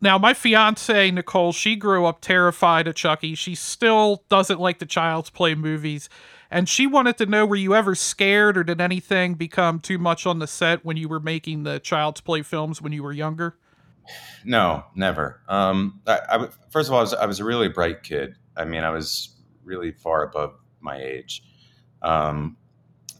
now, my fiance Nicole, she grew up terrified of Chucky. She still doesn't like the Child's Play movies, and she wanted to know: Were you ever scared, or did anything become too much on the set when you were making the Child's Play films when you were younger? no never. Um I, I first of all I was, I was a really bright kid. I mean i was really far above my age. Um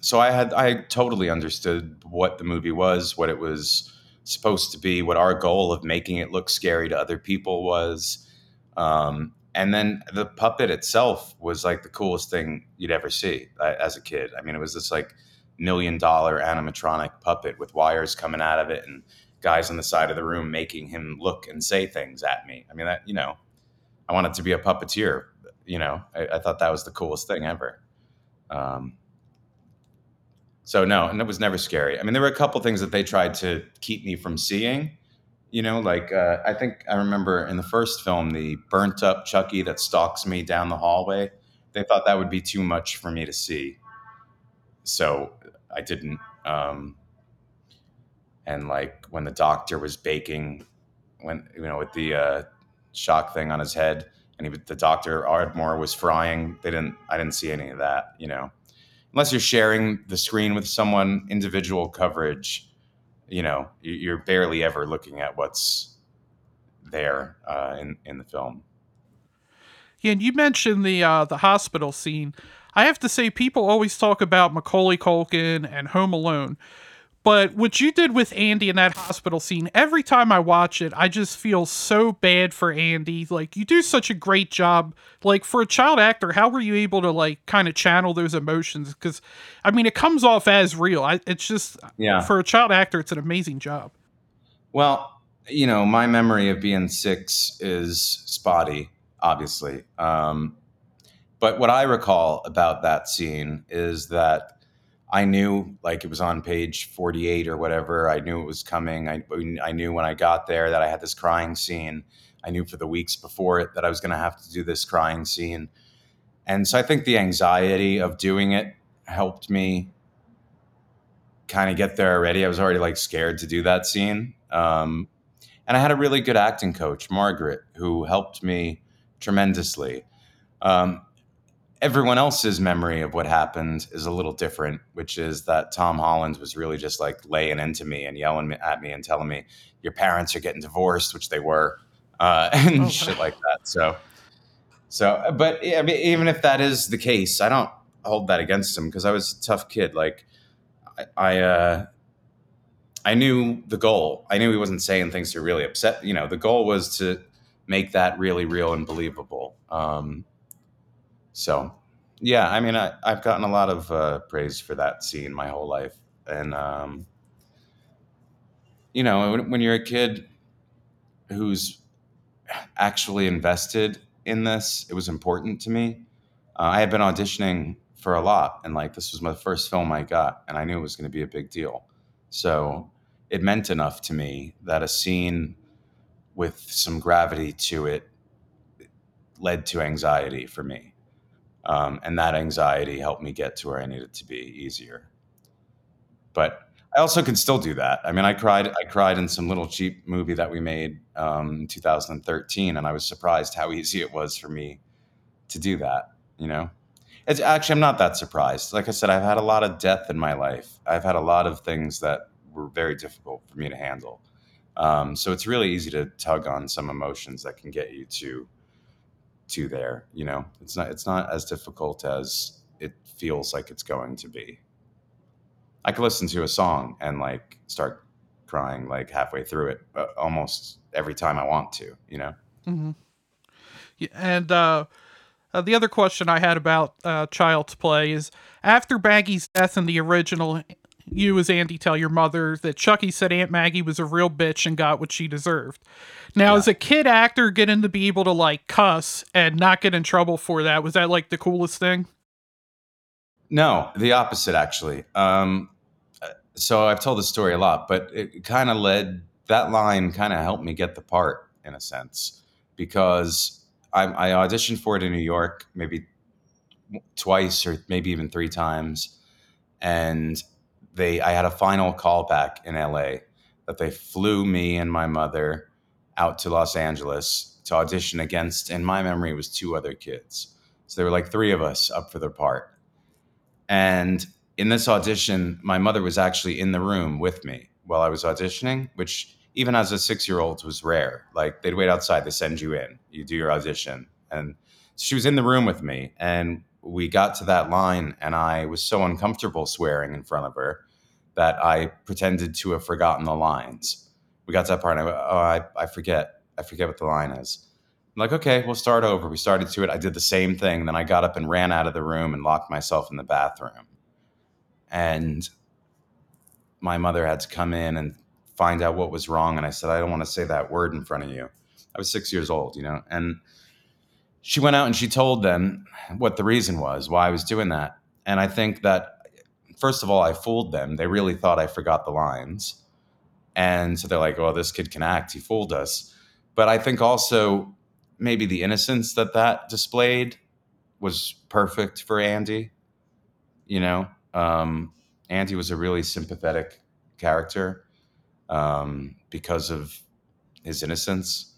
so i had i totally understood what the movie was what it was supposed to be what our goal of making it look scary to other people was. Um and then the puppet itself was like the coolest thing you'd ever see uh, as a kid i mean it was this like million dollar animatronic puppet with wires coming out of it and guys on the side of the room making him look and say things at me. I mean, that, you know, I wanted to be a puppeteer. You know, I, I thought that was the coolest thing ever. Um, so no, and it was never scary. I mean, there were a couple things that they tried to keep me from seeing. You know, like uh, I think I remember in the first film, the burnt up Chucky that stalks me down the hallway. They thought that would be too much for me to see, so I didn't. Um, and like when the doctor was baking, when you know with the uh, shock thing on his head, and he, the doctor Ardmore was frying. They didn't. I didn't see any of that. You know, unless you're sharing the screen with someone, individual coverage. You know, you- you're barely ever looking at what's there uh, in in the film. Yeah, and you mentioned the uh, the hospital scene. I have to say, people always talk about Macaulay Culkin and Home Alone, but what you did with Andy in that hospital scene, every time I watch it, I just feel so bad for Andy. Like you do such a great job. Like for a child actor, how were you able to like kind of channel those emotions? Because I mean, it comes off as real. I, it's just Yeah. for a child actor, it's an amazing job. Well, you know, my memory of being six is spotty, obviously. Um, but what I recall about that scene is that I knew, like, it was on page 48 or whatever. I knew it was coming. I, I knew when I got there that I had this crying scene. I knew for the weeks before it that I was going to have to do this crying scene. And so I think the anxiety of doing it helped me kind of get there already. I was already like scared to do that scene. Um, and I had a really good acting coach, Margaret, who helped me tremendously. Um, everyone else's memory of what happened is a little different, which is that Tom Holland was really just like laying into me and yelling at me and telling me, "Your parents are getting divorced," which they were, uh, and Oh, shit like that. So, so, but I mean, even if that is the case, I don't hold that against him because I was a tough kid. Like, I, I uh, I knew the goal. I knew he wasn't saying things to really upset. You know, the goal was to make that really real and believable. Um, so, yeah, I mean, I, I've gotten a lot of uh, praise for that scene my whole life, and um, you know, when, when you're a kid who's actually invested in this, it was important to me. Uh, I had been auditioning for a lot, and like this was my first film I got, and I knew it was going to be a big deal. So it meant enough to me that a scene with some gravity to it led to anxiety for me. Um, and that anxiety helped me get to where I needed to be easier. But I also can still do that. I mean, I cried. I cried in some little cheap movie that we made um, in 2013, and I was surprised how easy it was for me to do that. You know, it's actually I'm not that surprised. Like I said, I've had a lot of death in my life. I've had a lot of things that were very difficult for me to handle. Um, so it's really easy to tug on some emotions that can get you to to there. You know, it's not it's not as difficult as it feels like it's going to be. I could listen to a song and like start crying like halfway through it, almost every time I want to. You know. Mm-hmm. Yeah, and uh, uh, the other question I had about uh, Child's Play is after Maggie's death in the original, you as Andy tell your mother that Chucky said Aunt Maggie was a real bitch and got what she deserved. Now, Yeah. as a kid actor, getting to be able to like cuss and not get in trouble for that was that like the coolest thing? No, the opposite actually. Um, uh, so I've told this story a lot, but it kind of led that line kind of helped me get the part in a sense because I, I auditioned for it in New York maybe twice or maybe even three times, and they I had a final callback in LA that they flew me and my mother out to Los Angeles to audition against. In my memory, it was two other kids, so there were like three of us up for the part. And in this audition, my mother was actually in the room with me while I was auditioning, which even as a six year old was rare. Like they'd wait outside, they send you in, you do your audition. And she was in the room with me. And we got to that line, and I was so uncomfortable swearing in front of her that I pretended to have forgotten the lines. We got to that part, and I went, Oh, I, I forget. I forget what the line is. I'm like, okay, we'll start over. We started to it. I did the same thing. Then I got up and ran out of the room and locked myself in the bathroom. And my mother had to come in and find out what was wrong. And I said, I don't want to say that word in front of you. I was six years old, you know? And she went out and she told them what the reason was, why I was doing that. And I think that, first of all, I fooled them. They really thought I forgot the lines. And so they're like, oh, this kid can act. He fooled us. But I think also maybe the innocence that that displayed was perfect for Andy. You know, um, Andy was a really sympathetic character um, because of his innocence,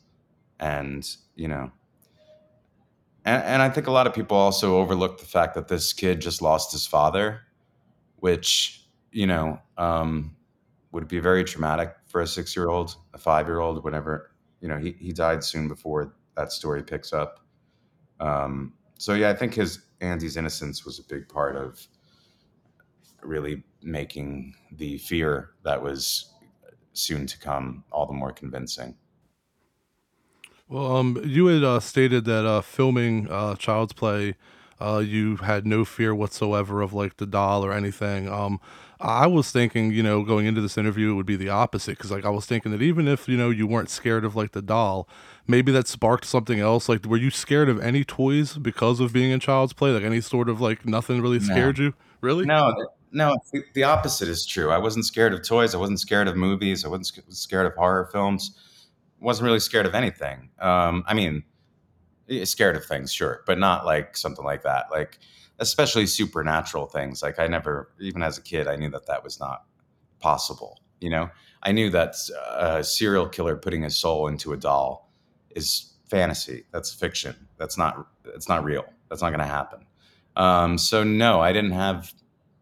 and you know, and, and I think a lot of people also overlook the fact that this kid just lost his father, which you know um, would be very traumatic for a six-year-old, a five-year-old, whenever you know he he died soon before that story picks up. Um, so yeah, I think his Andy's innocence was a big part of really making the fear that was soon to come all the more convincing. Well, um, you had uh, stated that uh, filming uh, Child's Play, uh, you had no fear whatsoever of like the doll or anything. Um, I was thinking, you know, going into this interview, it would be the opposite because, like, I was thinking that even if you know you weren't scared of like the doll, maybe that sparked something else. Like, were you scared of any toys because of being in Child's Play? Like, any sort of like nothing really No. scared you? Really? No, no, the opposite is true. I wasn't scared of toys. I wasn't scared of movies. I wasn't scared of horror films. Wasn't really scared of anything. Um, I mean, eh, scared of things, sure, but not like something like that. Like, especially supernatural things. Like, I never, even as a kid, I knew that that was not possible. You know, I knew that uh, a serial killer putting his soul into a doll is fantasy. That's fiction. That's not. It's not real. That's not going to happen. Um, so no, I didn't have.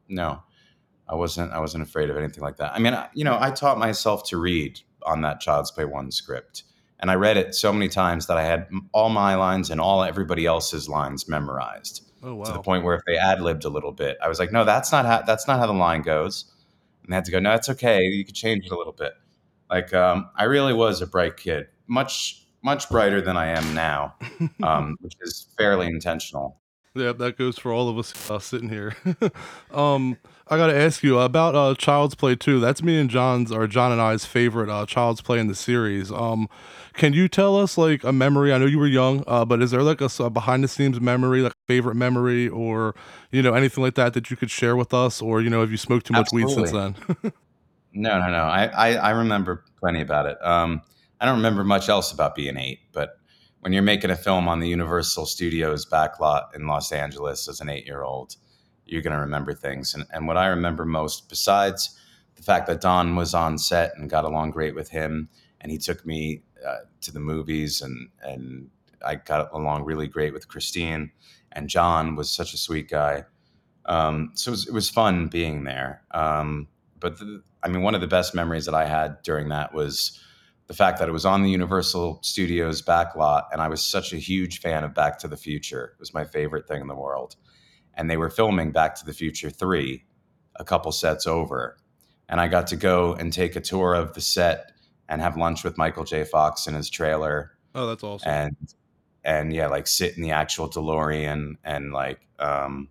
No, I wasn't. I wasn't afraid of anything like that. I mean, I, you know, I taught myself to read on that Child's Play one script, and I read it so many times that I had all my lines and all everybody else's lines memorized Oh wow. to the point where if they ad libbed a little bit, I was like, no, that's not how that's not how the line goes. and they had to go, no, it's okay. You could change it a little bit. Like um, I really was a bright kid, much much brighter than I am now, um, which is fairly intentional. Yeah, that goes for all of us uh, sitting here. um, I got to ask you about uh, Child's Play 2. That's me and John's, or John and I's favorite uh, Child's Play in the series. Um, can you tell us like a memory? I know you were young, uh, but is there like a, a behind the scenes memory, like favorite memory, or you know anything like that that you could share with us, or you know have you smoked too much weed since then? No, no, no. I, I, I remember plenty about it. Um, I don't remember much else about being eight, but when you're making a film on the Universal Studios backlot in Los Angeles as an eight year old, you're going to remember things. And, and what I remember most, besides the fact that Don was on set and got along great with him, and he took me uh, to the movies, and, and I got along really great with Christine, and John was such a sweet guy. Um, so it was, it was fun being there. Um, but the, I mean, one of the best memories that I had during that was the fact that it was on the Universal Studios backlot, and I was such a huge fan of Back to the Future. It was my favorite thing in the world. And they were filming Back to the Future 3 a couple sets over. And I got to go and take a tour of the set and have lunch with Michael J. Fox in his trailer. Oh, that's awesome. And and yeah, like sit in the actual DeLorean and like um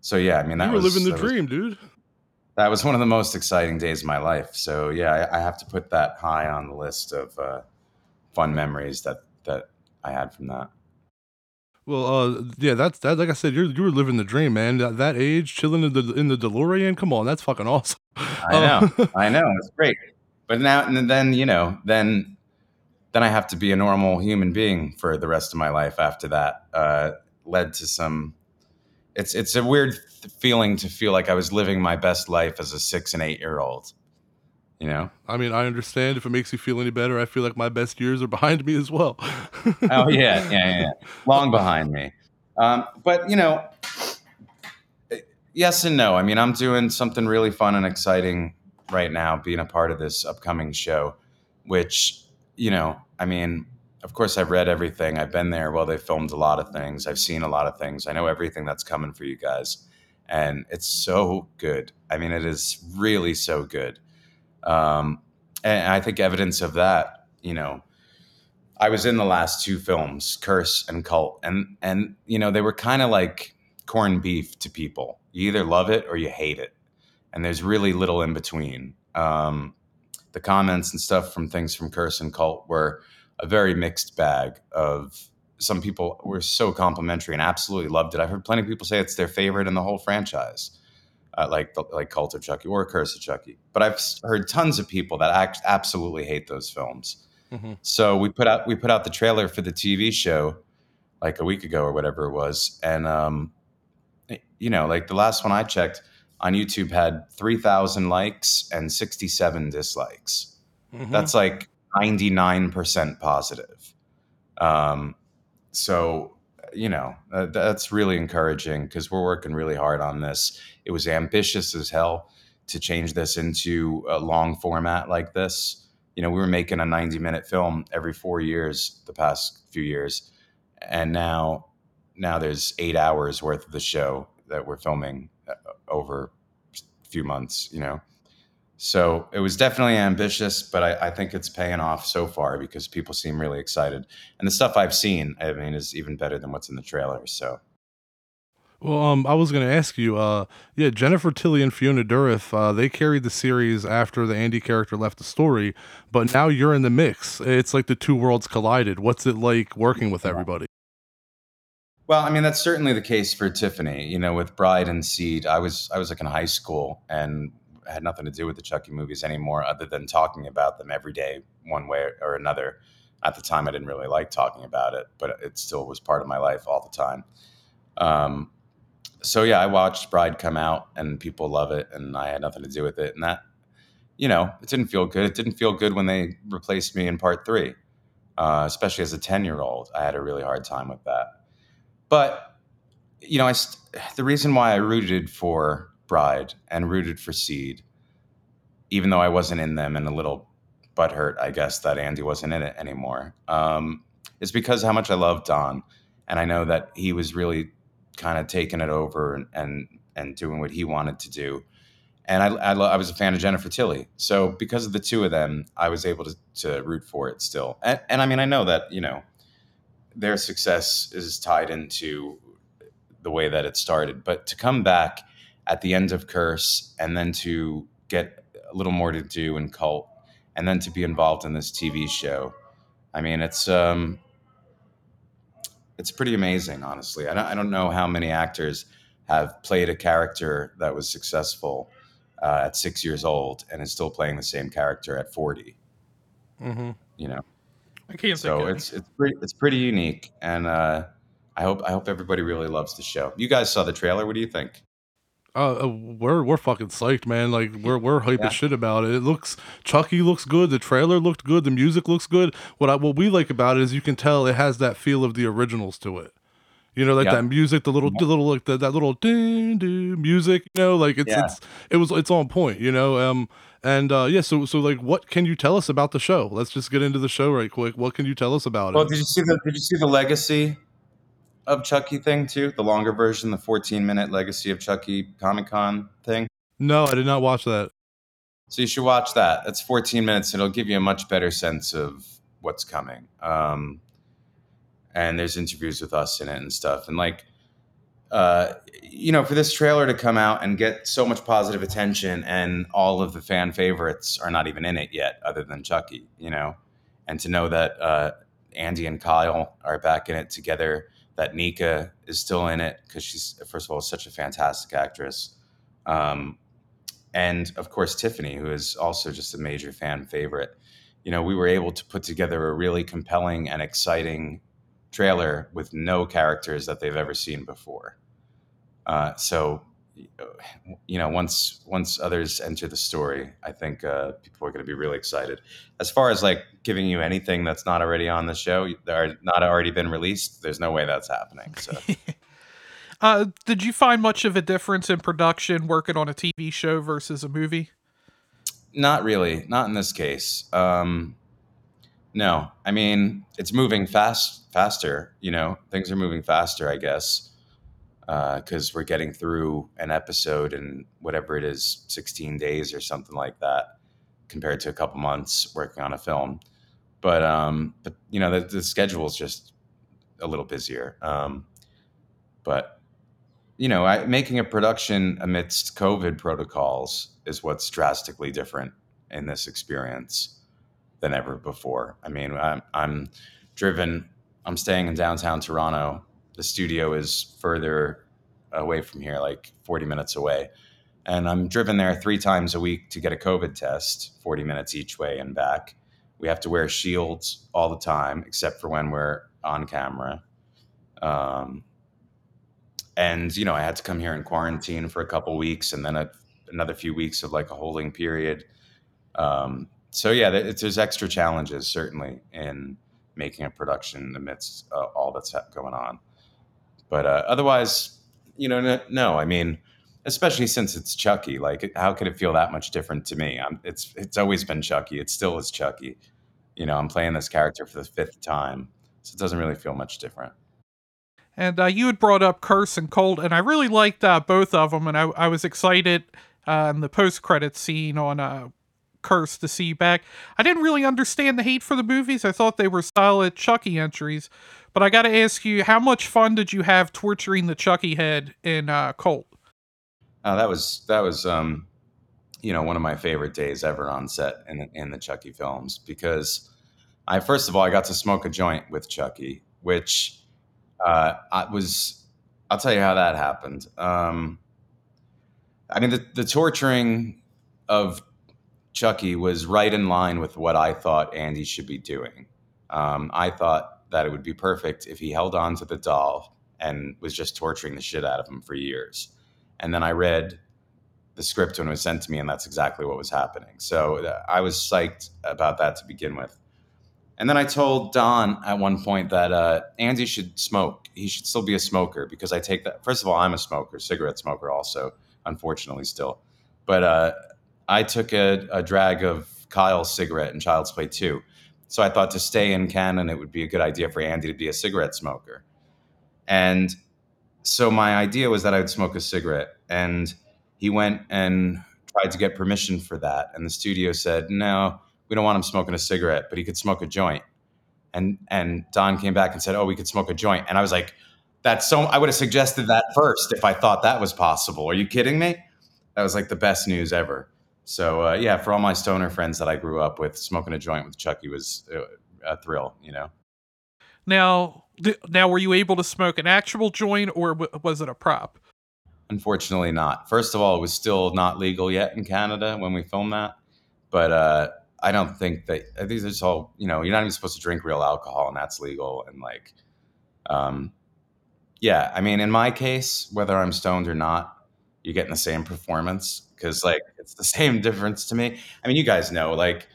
so yeah, I mean that you were was living the that was- dream, dude. that was one of the most exciting days of my life. So yeah, I, I have to put that high on the list of uh, fun memories that that I had from that. Well, uh, yeah, that's that. Like I said, you're you were living the dream, man. That, that age, chilling in the in the DeLorean. Come on, that's fucking awesome. I know, I know, it's great. But now and then, you know, then then I have to be a normal human being for the rest of my life. After that, uh, led to some. It's it's a weird th- feeling to feel like I was living my best life as a six and eight year old. You know. I mean, I understand if it makes you feel any better. I feel like my best years are behind me as well. oh yeah, yeah, yeah, long behind me. Um, but you know, yes and no. I mean, I'm doing something really fun and exciting right now, being a part of this upcoming show. Which you know, I mean, of course, I've read everything. I've been there. Well, they filmed a lot of things. I've seen a lot of things. I know everything that's coming for you guys, and it's so good. I mean, it is really so good. Um, and I think evidence of that, you know, I was in the last two films, Curse and Cult, and and you know they were kind of like corned beef to people. You either love it or you hate it, and there's really little in between. Um, the comments and stuff from things from Curse and Cult were a very mixed bag. Of some people were so complimentary and absolutely loved it. I've heard plenty of people say it's their favorite in the whole franchise uh, like the, like Cult of Chucky or Curse of Chucky. But I've heard tons of people that act, absolutely hate those films. Mhm. So we put out we put out the trailer for the TV show like a week ago or whatever it was, and um, you know, like the last one I checked on YouTube had three thousand likes and sixty seven dislikes. Mhm. That's like ninety nine percent positive. Um, so you know uh, that's really encouraging because we're working really hard on this. It was ambitious as hell to change this into a long format like this. You know, we were making a 90 minute film every four years the past few years. And now, now there's eight hours worth of the show that we're filming uh, over a few months, you know? So it was definitely ambitious, but I, I think it's paying off so far because people seem really excited. And the stuff I've seen, I mean, is even better than what's in the trailer. So Well, um, I was gonna ask you, uh, yeah, Jennifer Tilly and Fiona Dourif, uh, they carried the series after the Andy character left the story, but now you're in the mix. It's like the two worlds collided. What's it like working with everybody? Well, I mean that's certainly the case for Tiffany. You know, with Bride and Seed, I was I was like in high school and had nothing to do with the Chucky movies anymore, other than talking about them every day, one way or another. At the time, I didn't really like talking about it, but it still was part of my life all the time. Um, so yeah, I watched Bride come out, and people love it, and I had nothing to do with it, and that, you know, it didn't feel good. It didn't feel good when they replaced me in part three, uh, especially as a ten year old. I had a really hard time with that. But you know, I st- the reason why I rooted for Bride and rooted for Seed, even though I wasn't in them and a little butthurt, I guess that Andy wasn't in it anymore, um, is because how much I love Don, and I know that he was really kind of taking it over and and, and doing what he wanted to do, and I, I, lo- I was a fan of Jennifer Tilly. So because of the two of them, I was able to, to root for it still. And, and I mean, I know that you know their success is tied into the way that it started, but to come back at the end of Curse and then to get a little more to do in Cult, and then to be involved in this TV show, I mean, it's um, it's pretty amazing, honestly. I don't, I don't know how many actors have played a character that was successful uh, at six years old and is still playing the same character at 40 hmm you know? I can't so think it's it's pretty it's pretty unique and uh, i hope i hope everybody really loves the show. You guys saw the trailer. What do you think Uh, uh, we're we're fucking psyched, man. Like we're we're hype Yeah. as shit about it. It looks Chucky looks good. The trailer looked good. The music looks good. What I, what we like about it is you can tell it has that feel of the originals to it. You know, like Yeah. that music, the little, the little, like the, that little ding ding music. You know, like it's Yeah. it's it was it's on point. You know, um, and uh, yeah. So so like, what can you tell us about the show? Let's just get into the show right quick. What can you tell us about well it? Well, did you see the did you see the legacy of chucky thing too the longer version the 14 minute legacy of chucky comic-con thing No, I did not watch that. So you should watch that. It's 14 minutes. It'll give you a much better sense of what's coming. Um, and there's interviews with us in it and stuff. And like, uh, you know, for this trailer to come out and get so much positive attention, and all of the fan favorites are not even in it yet, other than Chucky. You know, and to know that uh, Andy and Kyle are back in it together, that Nica is still in it because she's first of all such a fantastic actress. Um, and of course Tiffany, who is also just a major fan favorite. You know, we were able to put together a really compelling and exciting trailer with no characters that they've ever seen before. Uh, so, you know, once once others enter the story, I think uh, people are going to be really excited. As far as like giving you anything that's not already on the show, that are not already been released, there's no way that's happening. So. Uh, did you find much of a difference in production working on a TV show versus a movie? Not really. Not in this case. Um, no, I mean it's moving fast, faster. You know, things are moving faster. I guess because we're getting through an episode in whatever it is, sixteen days or something like that, compared to a couple months working on a film. But um, but you know, the, the schedule is just a little busier. Um, but you know, I, making a production amidst COVID protocols is what's drastically different in this experience than ever before. I mean, I'm, I'm driven, I'm staying in downtown Toronto. The studio is further away from here, like 40 minutes away. And I'm driven there three times a week to get a COVID test, 40 minutes each way and back. We have to wear shields all the time, except for when we're on camera. Um, and you know i had to come here in quarantine for a couple weeks and then a, another few weeks of like a holding period um, so yeah there's extra challenges certainly in making a production amidst uh, all that's going on but uh, otherwise you know no, no i mean especially since it's chucky like how could it feel that much different to me? I'm, it's it's always been chucky. It still is chucky. You know i'm playing this character for the fifth time so it doesn't really feel much different. And uh, you had brought up Curse and Cult, and I really liked uh, both of them, and I, I was excited uh, in the post credit scene on uh, Curse to see back. I didn't really understand the hate for the movies. I thought they were solid Chucky entries, but I got to ask you, how much fun did you have torturing the Chucky head in uh, Cult? Uh, that was that was um, you know one of my favorite days ever on set in in the Chucky films because I first of all I got to smoke a joint with Chucky, which uh, I was I'll tell you how that happened. Um, I mean the, the torturing of Chucky was right in line with what I thought Andy should be doing. Um, I thought that it would be perfect if he held on to the doll and was just torturing the shit out of him for years. And then I read the script when it was sent to me, and that's exactly what was happening. So uh, I was psyched about that to begin with. And then I told Don at one point that uh, Andy should smoke. He should still be a smoker because I take that. First of all, I'm a smoker, cigarette smoker, also, unfortunately, still. But uh, I took a, a drag of Kyle's cigarette in Child's Play 2. So I thought to stay in canon, it would be a good idea for Andy to be a cigarette smoker. And so my idea was that I would smoke a cigarette. And he went and tried to get permission for that, and the studio said, "No, we don't want him smoking a cigarette, but he could smoke a joint." And and Don came back and said, "Oh, we could smoke a joint," and I was like, "That's so." I would have suggested that first if I thought that was possible. Are you kidding me? That was like the best news ever. So uh, yeah, for all my stoner friends that I grew up with, smoking a joint with Chucky was uh, a thrill. You know. Now, th- now, were you able to smoke an actual joint, or w- was it a prop? Unfortunately, not. First of all, it was still not legal yet in Canada when we filmed that. But uh, I don't think that I think these are all you know. You're not even supposed to drink real alcohol, and that's legal. And like, um, yeah, I mean, in my case, whether I'm stoned or not, you're getting the same performance because like it's the same difference to me. I mean, you guys know, like,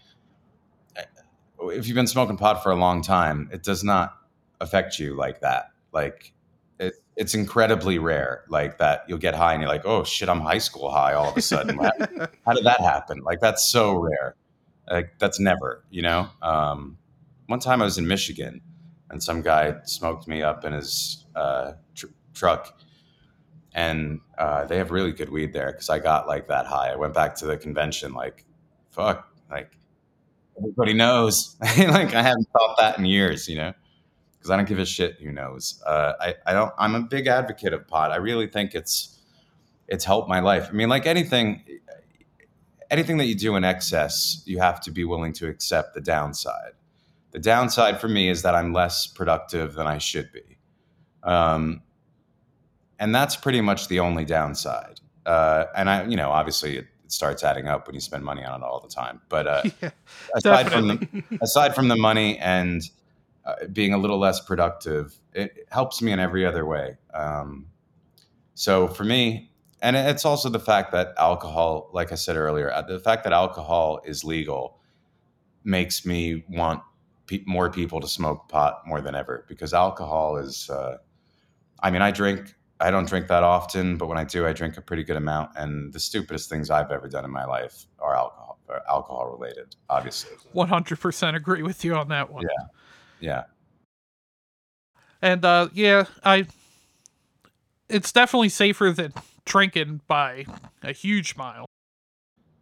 if you've been smoking pot for a long time, it does not affect you like that. Like, it, it's incredibly rare, like that you'll get high and you're like, oh shit, I'm high school high all of a sudden. how, how did that happen? Like, that's so rare. Like, that's never, you know. Um, one time I was in Michigan and some guy smoked me up in his uh, tr- truck and uh, they have really good weed there because I got like that high. I went back to the convention like, fuck, like everybody knows. like I haven't thought that in years, you know, because I don't give a shit who knows. Uh, I I don't. I'm a big advocate of pot. I really think it's it's helped my life. I mean, like anything. Anything that you do in excess, you have to be willing to accept the downside. The downside for me is that I'm less productive than I should be. Um, and that's pretty much the only downside. Uh, and I, you know, obviously it, it, starts adding up when you spend money on it all the time. But uh, yeah, aside from the, aside from the money and uh, being a little less productive, it helps me in every other way. Um, so for me, and it's also the fact that alcohol, like I said earlier, uh, the fact that alcohol is legal makes me want pe- more people to smoke pot more than ever because alcohol is. Uh, I mean, I drink I don't drink that often, but when I do, I drink a pretty good amount. And the stupidest things I've ever done in my life are alcohol, are alcohol related, obviously. One hundred percent agree with you on that one. Yeah, yeah. And uh, yeah, I. It's definitely safer than drinking by a huge mile.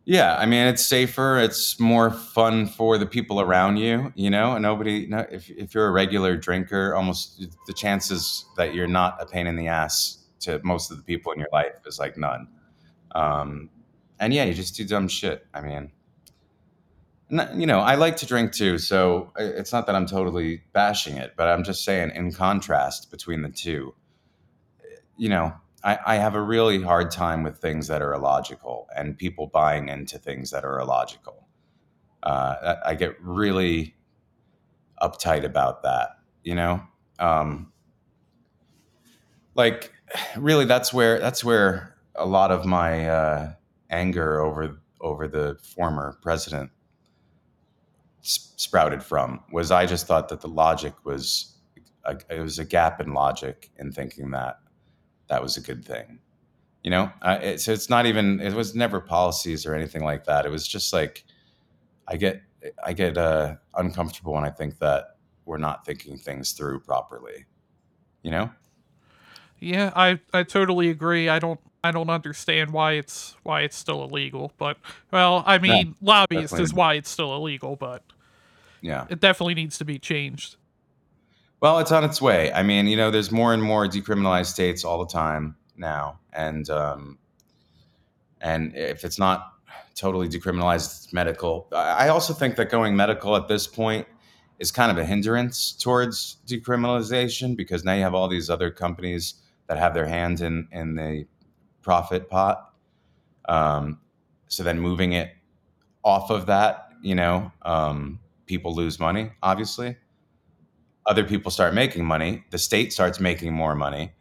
Yeah, I mean it's safer. It's more fun for the people around you. You know, and nobody. No, if if you're a regular drinker, almost the chances that you're not a pain in the ass to most of the people in your life is like none. Um, and yeah, you just do dumb shit. I mean, you know, I like to drink too, so it's not that I'm totally bashing it, but I'm just saying, in contrast between the two, you know, I, I, have a really hard time with things that are illogical and people buying into things that are illogical. Uh, I get really uptight about that, you know. Um, like, really, that's where that's where a lot of my uh, anger over over the former president sprouted from. Was I just thought that the logic was a, it was a gap in logic in thinking that that was a good thing. You know, it, so it's not even. It was never policies or anything like that. It was just like I get I get uh, uncomfortable when I think that we're not thinking things through properly. You know. Yeah, I I totally agree. I don't I don't understand why it's why it's still illegal, but well, I mean, no, lobbyist definitely. is why it's still illegal, but yeah, it definitely needs to be changed. Well, it's on its way. I mean, you know, there's more and more decriminalized states all the time now, and um, and if it's not totally decriminalized, medical. I also think that going medical at this point is kind of a hindrance towards decriminalization because now you have all these other companies that have their hand in in the profit pot. Um, so then moving it off of that, you know, um, people lose money, obviously other people start making money, the state starts making more money.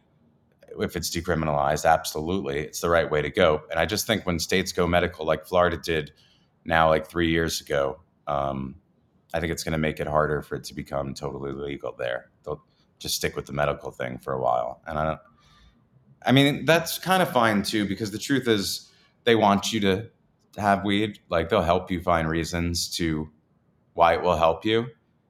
If it's decriminalized, absolutely, it's the right way to go. And I just think when states go medical, like Florida did now, like three years ago, um, I think it's going to make it harder for it to become totally legal there. They'll just stick with the medical thing for a while. And I don't, I mean, that's kind of fine too, because the truth is they want you to have weed. Like they'll help you find reasons to why it will help you.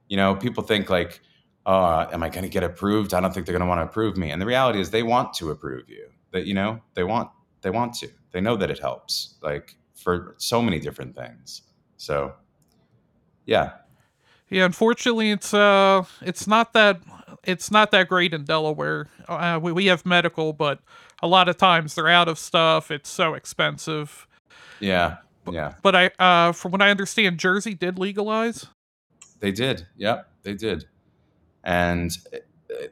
You know, people think like, uh, am I going to get approved? I don't think they're going to want to approve me. And the reality is, they want to approve you. That you know, they want they want to. They know that it helps. Like for so many different things. So, yeah, Yeah, unfortunately, it's uh, it's not that it's not that great in Delaware. Uh, we we have medical, but a lot of times they're out of stuff. It's so expensive. yeah, yeah. But I, uh, from what I understand, Jersey did legalize. They did. Yep, they did. And uh,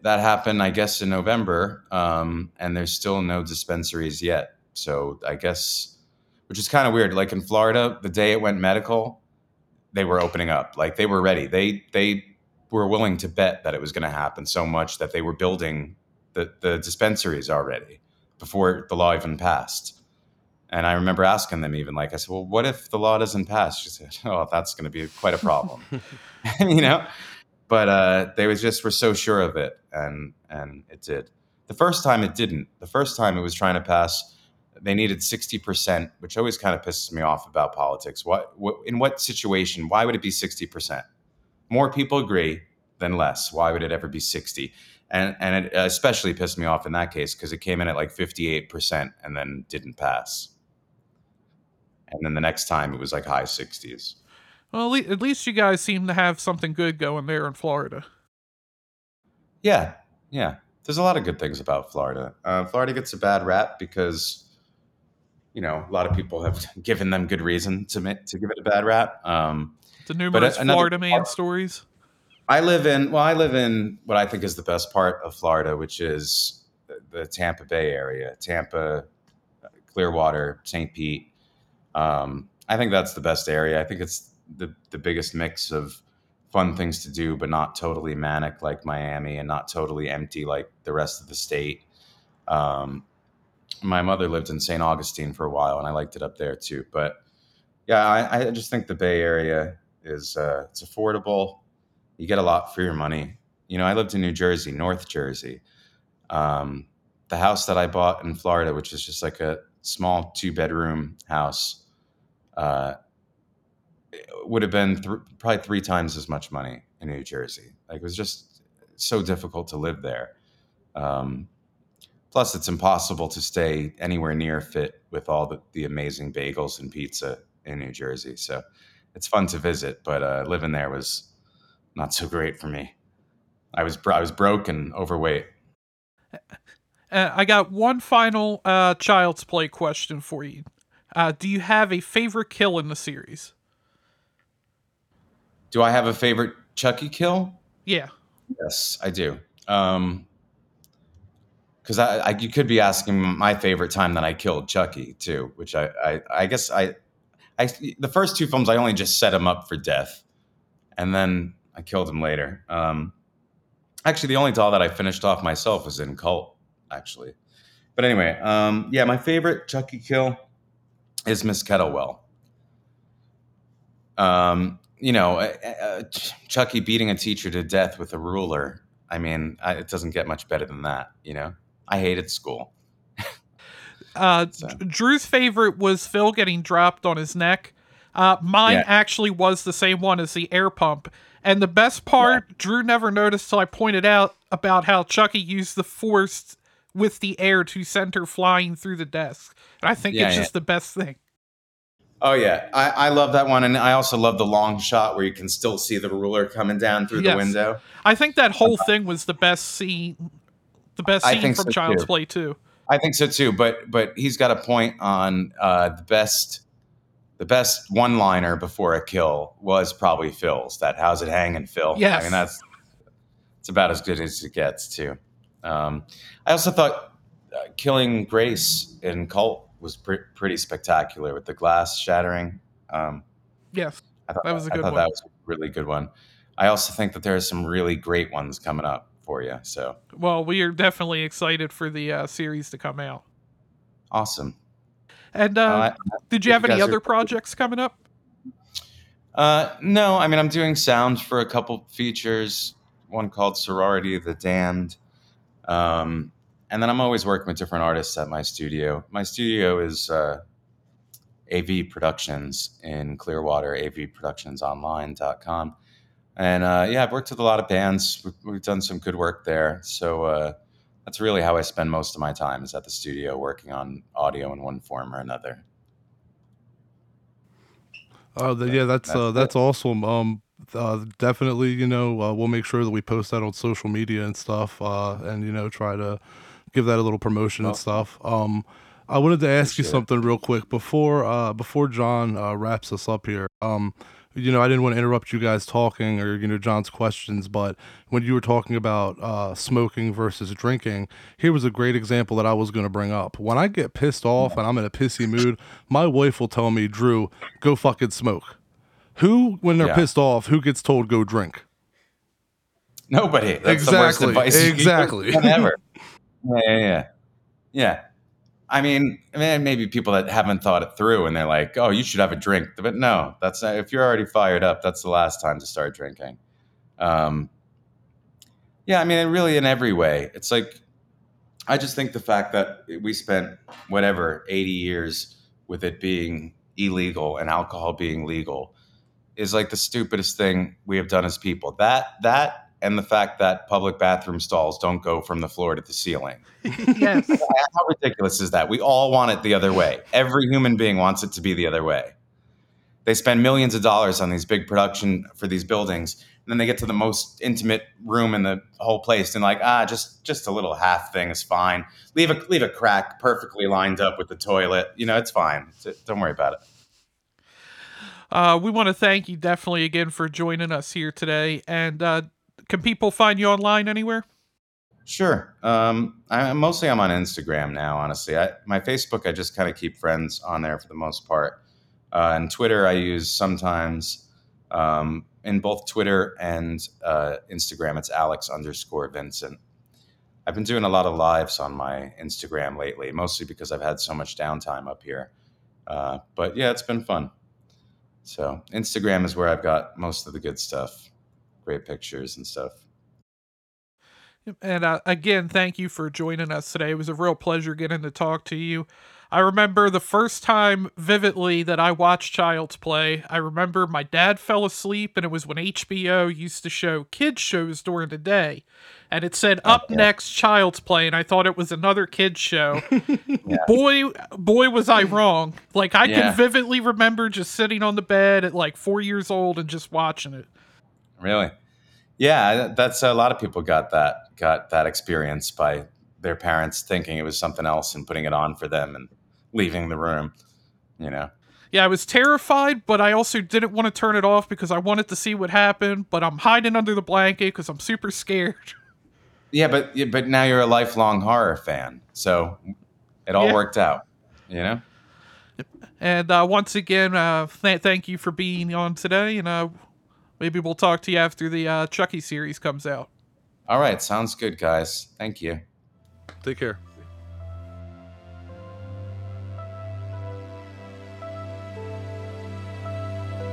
that happened, I guess, in November. Um, and there's still no dispensaries yet. So I guess, which is kind of weird. Like in Florida, the day it went medical, they were opening up. Like they were ready. They they were willing to bet that it was going to happen so much that they were building the the dispensaries already before the law even passed. And I remember asking them even like I said, well, what if the law doesn't pass? She said, oh, that's going to be quite a problem, you know. But uh, they was just were so sure of it, and and it did. The first time it didn't. The first time it was trying to pass, they needed sixty percent, which always kind of pisses me off about politics. What, what in what situation? Why would it be sixty percent? More people agree than less. Why would it ever be sixty? And and it especially pissed me off in that case because it came in at like fifty eight percent and then didn't pass. And then the next time it was like high sixties. Well, at least you guys seem to have something good going there in Florida. Yeah, yeah. There's a lot of good things about Florida. Uh, Florida gets a bad rap because, you know, a lot of people have given them good reason to ma- to give it a bad rap. Um, The numerous another Florida man part- stories. I live in well, I live in what I think is the best part of Florida, which is the, the Tampa Bay area, Tampa, Clearwater, St. Pete. Um, I think that's the best area. I think it's the the biggest mix of fun things to do, but not totally manic like Miami, and not totally empty like the rest of the state. Um, my mother lived in St. Augustine for a while, and I liked it up there too. But yeah, I, I just think the Bay Area is uh, it's affordable. You get a lot for your money. You know, I lived in New Jersey, North Jersey. Um, the house that I bought in Florida, which is just like a small two bedroom house, uh, would have been th- probably three times as much money in New Jersey. Like it was just so difficult to live there. Um, plus, it's impossible to stay anywhere near fit with all the, the amazing bagels and pizza in New Jersey. So it's fun to visit, but uh, living there was not so great for me. I was I was broke and overweight. Uh, I got one final uh, Child's Play question for you. Uh, do you have a favorite kill in the series? Do I have a favorite Chucky kill? Yeah. Yes, I do. Um, because I, I, you could be asking my favorite time that I killed Chucky too, which I, I, I guess I, I, the first two films I only just set him up for death, and then I killed him later. Um, actually, the only doll that I finished off myself was in Cult, actually. But anyway, um, yeah, my favorite Chucky kill is Miss Kettlewell. Um, you know, uh, uh, Chucky beating a teacher to death with a ruler. I mean, I, it doesn't get much better than that. You know, I hated school. Uh, So- Drew's favorite was Phil getting dropped on his neck. Uh, mine Yeah. actually was the same one as the air pump. And the best part, Drew never noticed till I pointed out about how Chucky used the force with the air to send her flying through the desk. And I think Yeah, it's yeah. just the best thing. Oh yeah, I, I love that one, and I also love the long shot where you can still see the ruler coming down through Yes. the window. I think that whole thing was the best scene, the best scene from so, Child's too. Play too. I think so too, but but he's got a point on uh, the best the best one liner before a kill was probably Phil's. That how's it hanging, Phil? Yes. I mean that's it's about as good as it gets too. Um, I also thought uh, killing Grace in Cult was pre- pretty spectacular with the glass shattering. Um, Yes. I thought That was a I good thought one. that was a really good one. I also think that there are some really great ones coming up for you. So Well, we are definitely excited for the uh, series to come out. awesome. And uh, Uh, did you have you any other are- projects coming up? Uh, no, I mean I'm doing sound for a couple features. One called Sorority of the Damned, um, and then I'm always working with different artists at my studio. My studio is uh, AV Productions in Clearwater, avproductionsonline.com. And uh, yeah, I've worked with a lot of bands. We've, we've done some good work there. So uh, that's really how I spend most of my time is at the studio working on audio in one form or another. Uh, th- yeah, that's That's uh, that's awesome. Um, uh, definitely, you know, uh, we'll make sure that we post that on social media and stuff, uh, and you know, try to give that a little promotion and stuff. Um, I wanted to ask you something real quick before uh, before John uh, wraps us up here. Um, you know, I didn't want to interrupt you guys talking or you know John's questions, but when you were talking about uh, smoking versus drinking, here was a great example that I was going to bring up. When I get pissed off and I'm in a pissy mood, my wife will tell me, "Drew, go fucking smoke." Who, when they're Yeah. pissed off, who gets told go drink? Nobody. That's the worst Exactly, advice exactly. ever. Yeah, yeah, yeah. Yeah. I mean, maybe people that haven't thought it through and they're like, "Oh, you should have a drink," but no, that's not, if you're already fired up, that's the last time to start drinking. Um, yeah, I mean, really, in every way, it's like I just think the fact that we spent whatever 80 years with it being illegal and alcohol being legal is like the stupidest thing we have done as people. That that and the fact that public bathroom stalls don't go from the floor to the ceiling. yes. How ridiculous is that? We all want it the other way. Every human being wants it to be the other way. They spend millions of dollars on these big production for these buildings, and then they get to the most intimate room in the whole place, and like, ah, just just a little half thing is fine. Leave a leave a crack perfectly lined up with the toilet. You know, it's fine. Don't worry about it. Uh, we want to thank you definitely again for joining us here today. And uh, can people find you online anywhere? Sure. Um, I, mostly I'm on Instagram now, honestly. I, my Facebook, I just kind of keep friends on there for the most part. Uh, and Twitter, I use sometimes. Um, in both Twitter and uh, Instagram, it's Alex underscore Vincent. I've been doing a lot of lives on my Instagram lately, mostly because I've had so much downtime up here. Uh, but yeah, it's been fun. So Instagram is where I've got most of the good stuff, great pictures and stuff. And uh, again, thank you for joining us today. It was a real pleasure getting to talk to you. I remember the first time vividly that I watched Child's Play. I remember my dad fell asleep, and it was when HBO used to show kids' shows during the day. And it said, Up yeah. next, Child's Play, and I thought it was another kids' show. Boy, boy, was I wrong. Like, I Yeah. can vividly remember just sitting on the bed at like four years old and just watching it. Really? Yeah, that's a lot of people got that got that experience by their parents thinking it was something else and putting it on for them and leaving the room. You know. Yeah, I was terrified, but I also didn't want to turn it off because I wanted to see what happened. But I'm hiding under the blanket because I'm super scared. Yeah, but but now you're a lifelong horror fan, so it all Yeah. worked out. You know. And uh, once again, uh, th- thank you for being on today. And uh, maybe we'll talk to you after the uh, Chucky series comes out. All right, sounds good, guys. Thank you. Take care.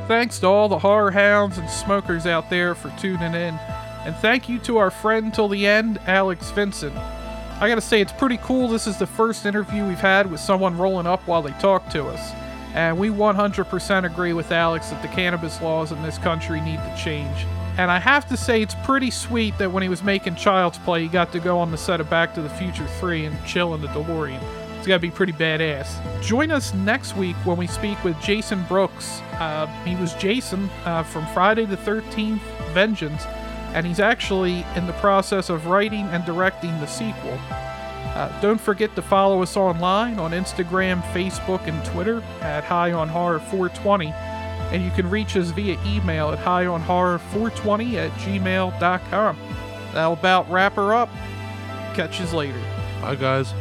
Thanks to all the horror hounds and smokers out there for tuning in. And thank you to our friend till the end, Alex Vincent. I gotta say, it's pretty cool. This is the first interview we've had with someone rolling up while they talk to us. And we 100% agree with Alex that the cannabis laws in this country need to change. And I have to say, it's pretty sweet that when he was making Child's Play, he got to go on the set of Back to the Future 3 and chill in the DeLorean. It's gotta be pretty badass. Join us next week when we speak with Jason Brooks. Uh, he was Jason uh, from Friday the 13th Vengeance, and he's actually in the process of writing and directing the sequel. Uh, don't forget to follow us online on Instagram, Facebook, and Twitter at High on Horror 420. And you can reach us via email at highonhorror420 at gmail.com. That'll about wrap her up. Catch you later. Bye, guys.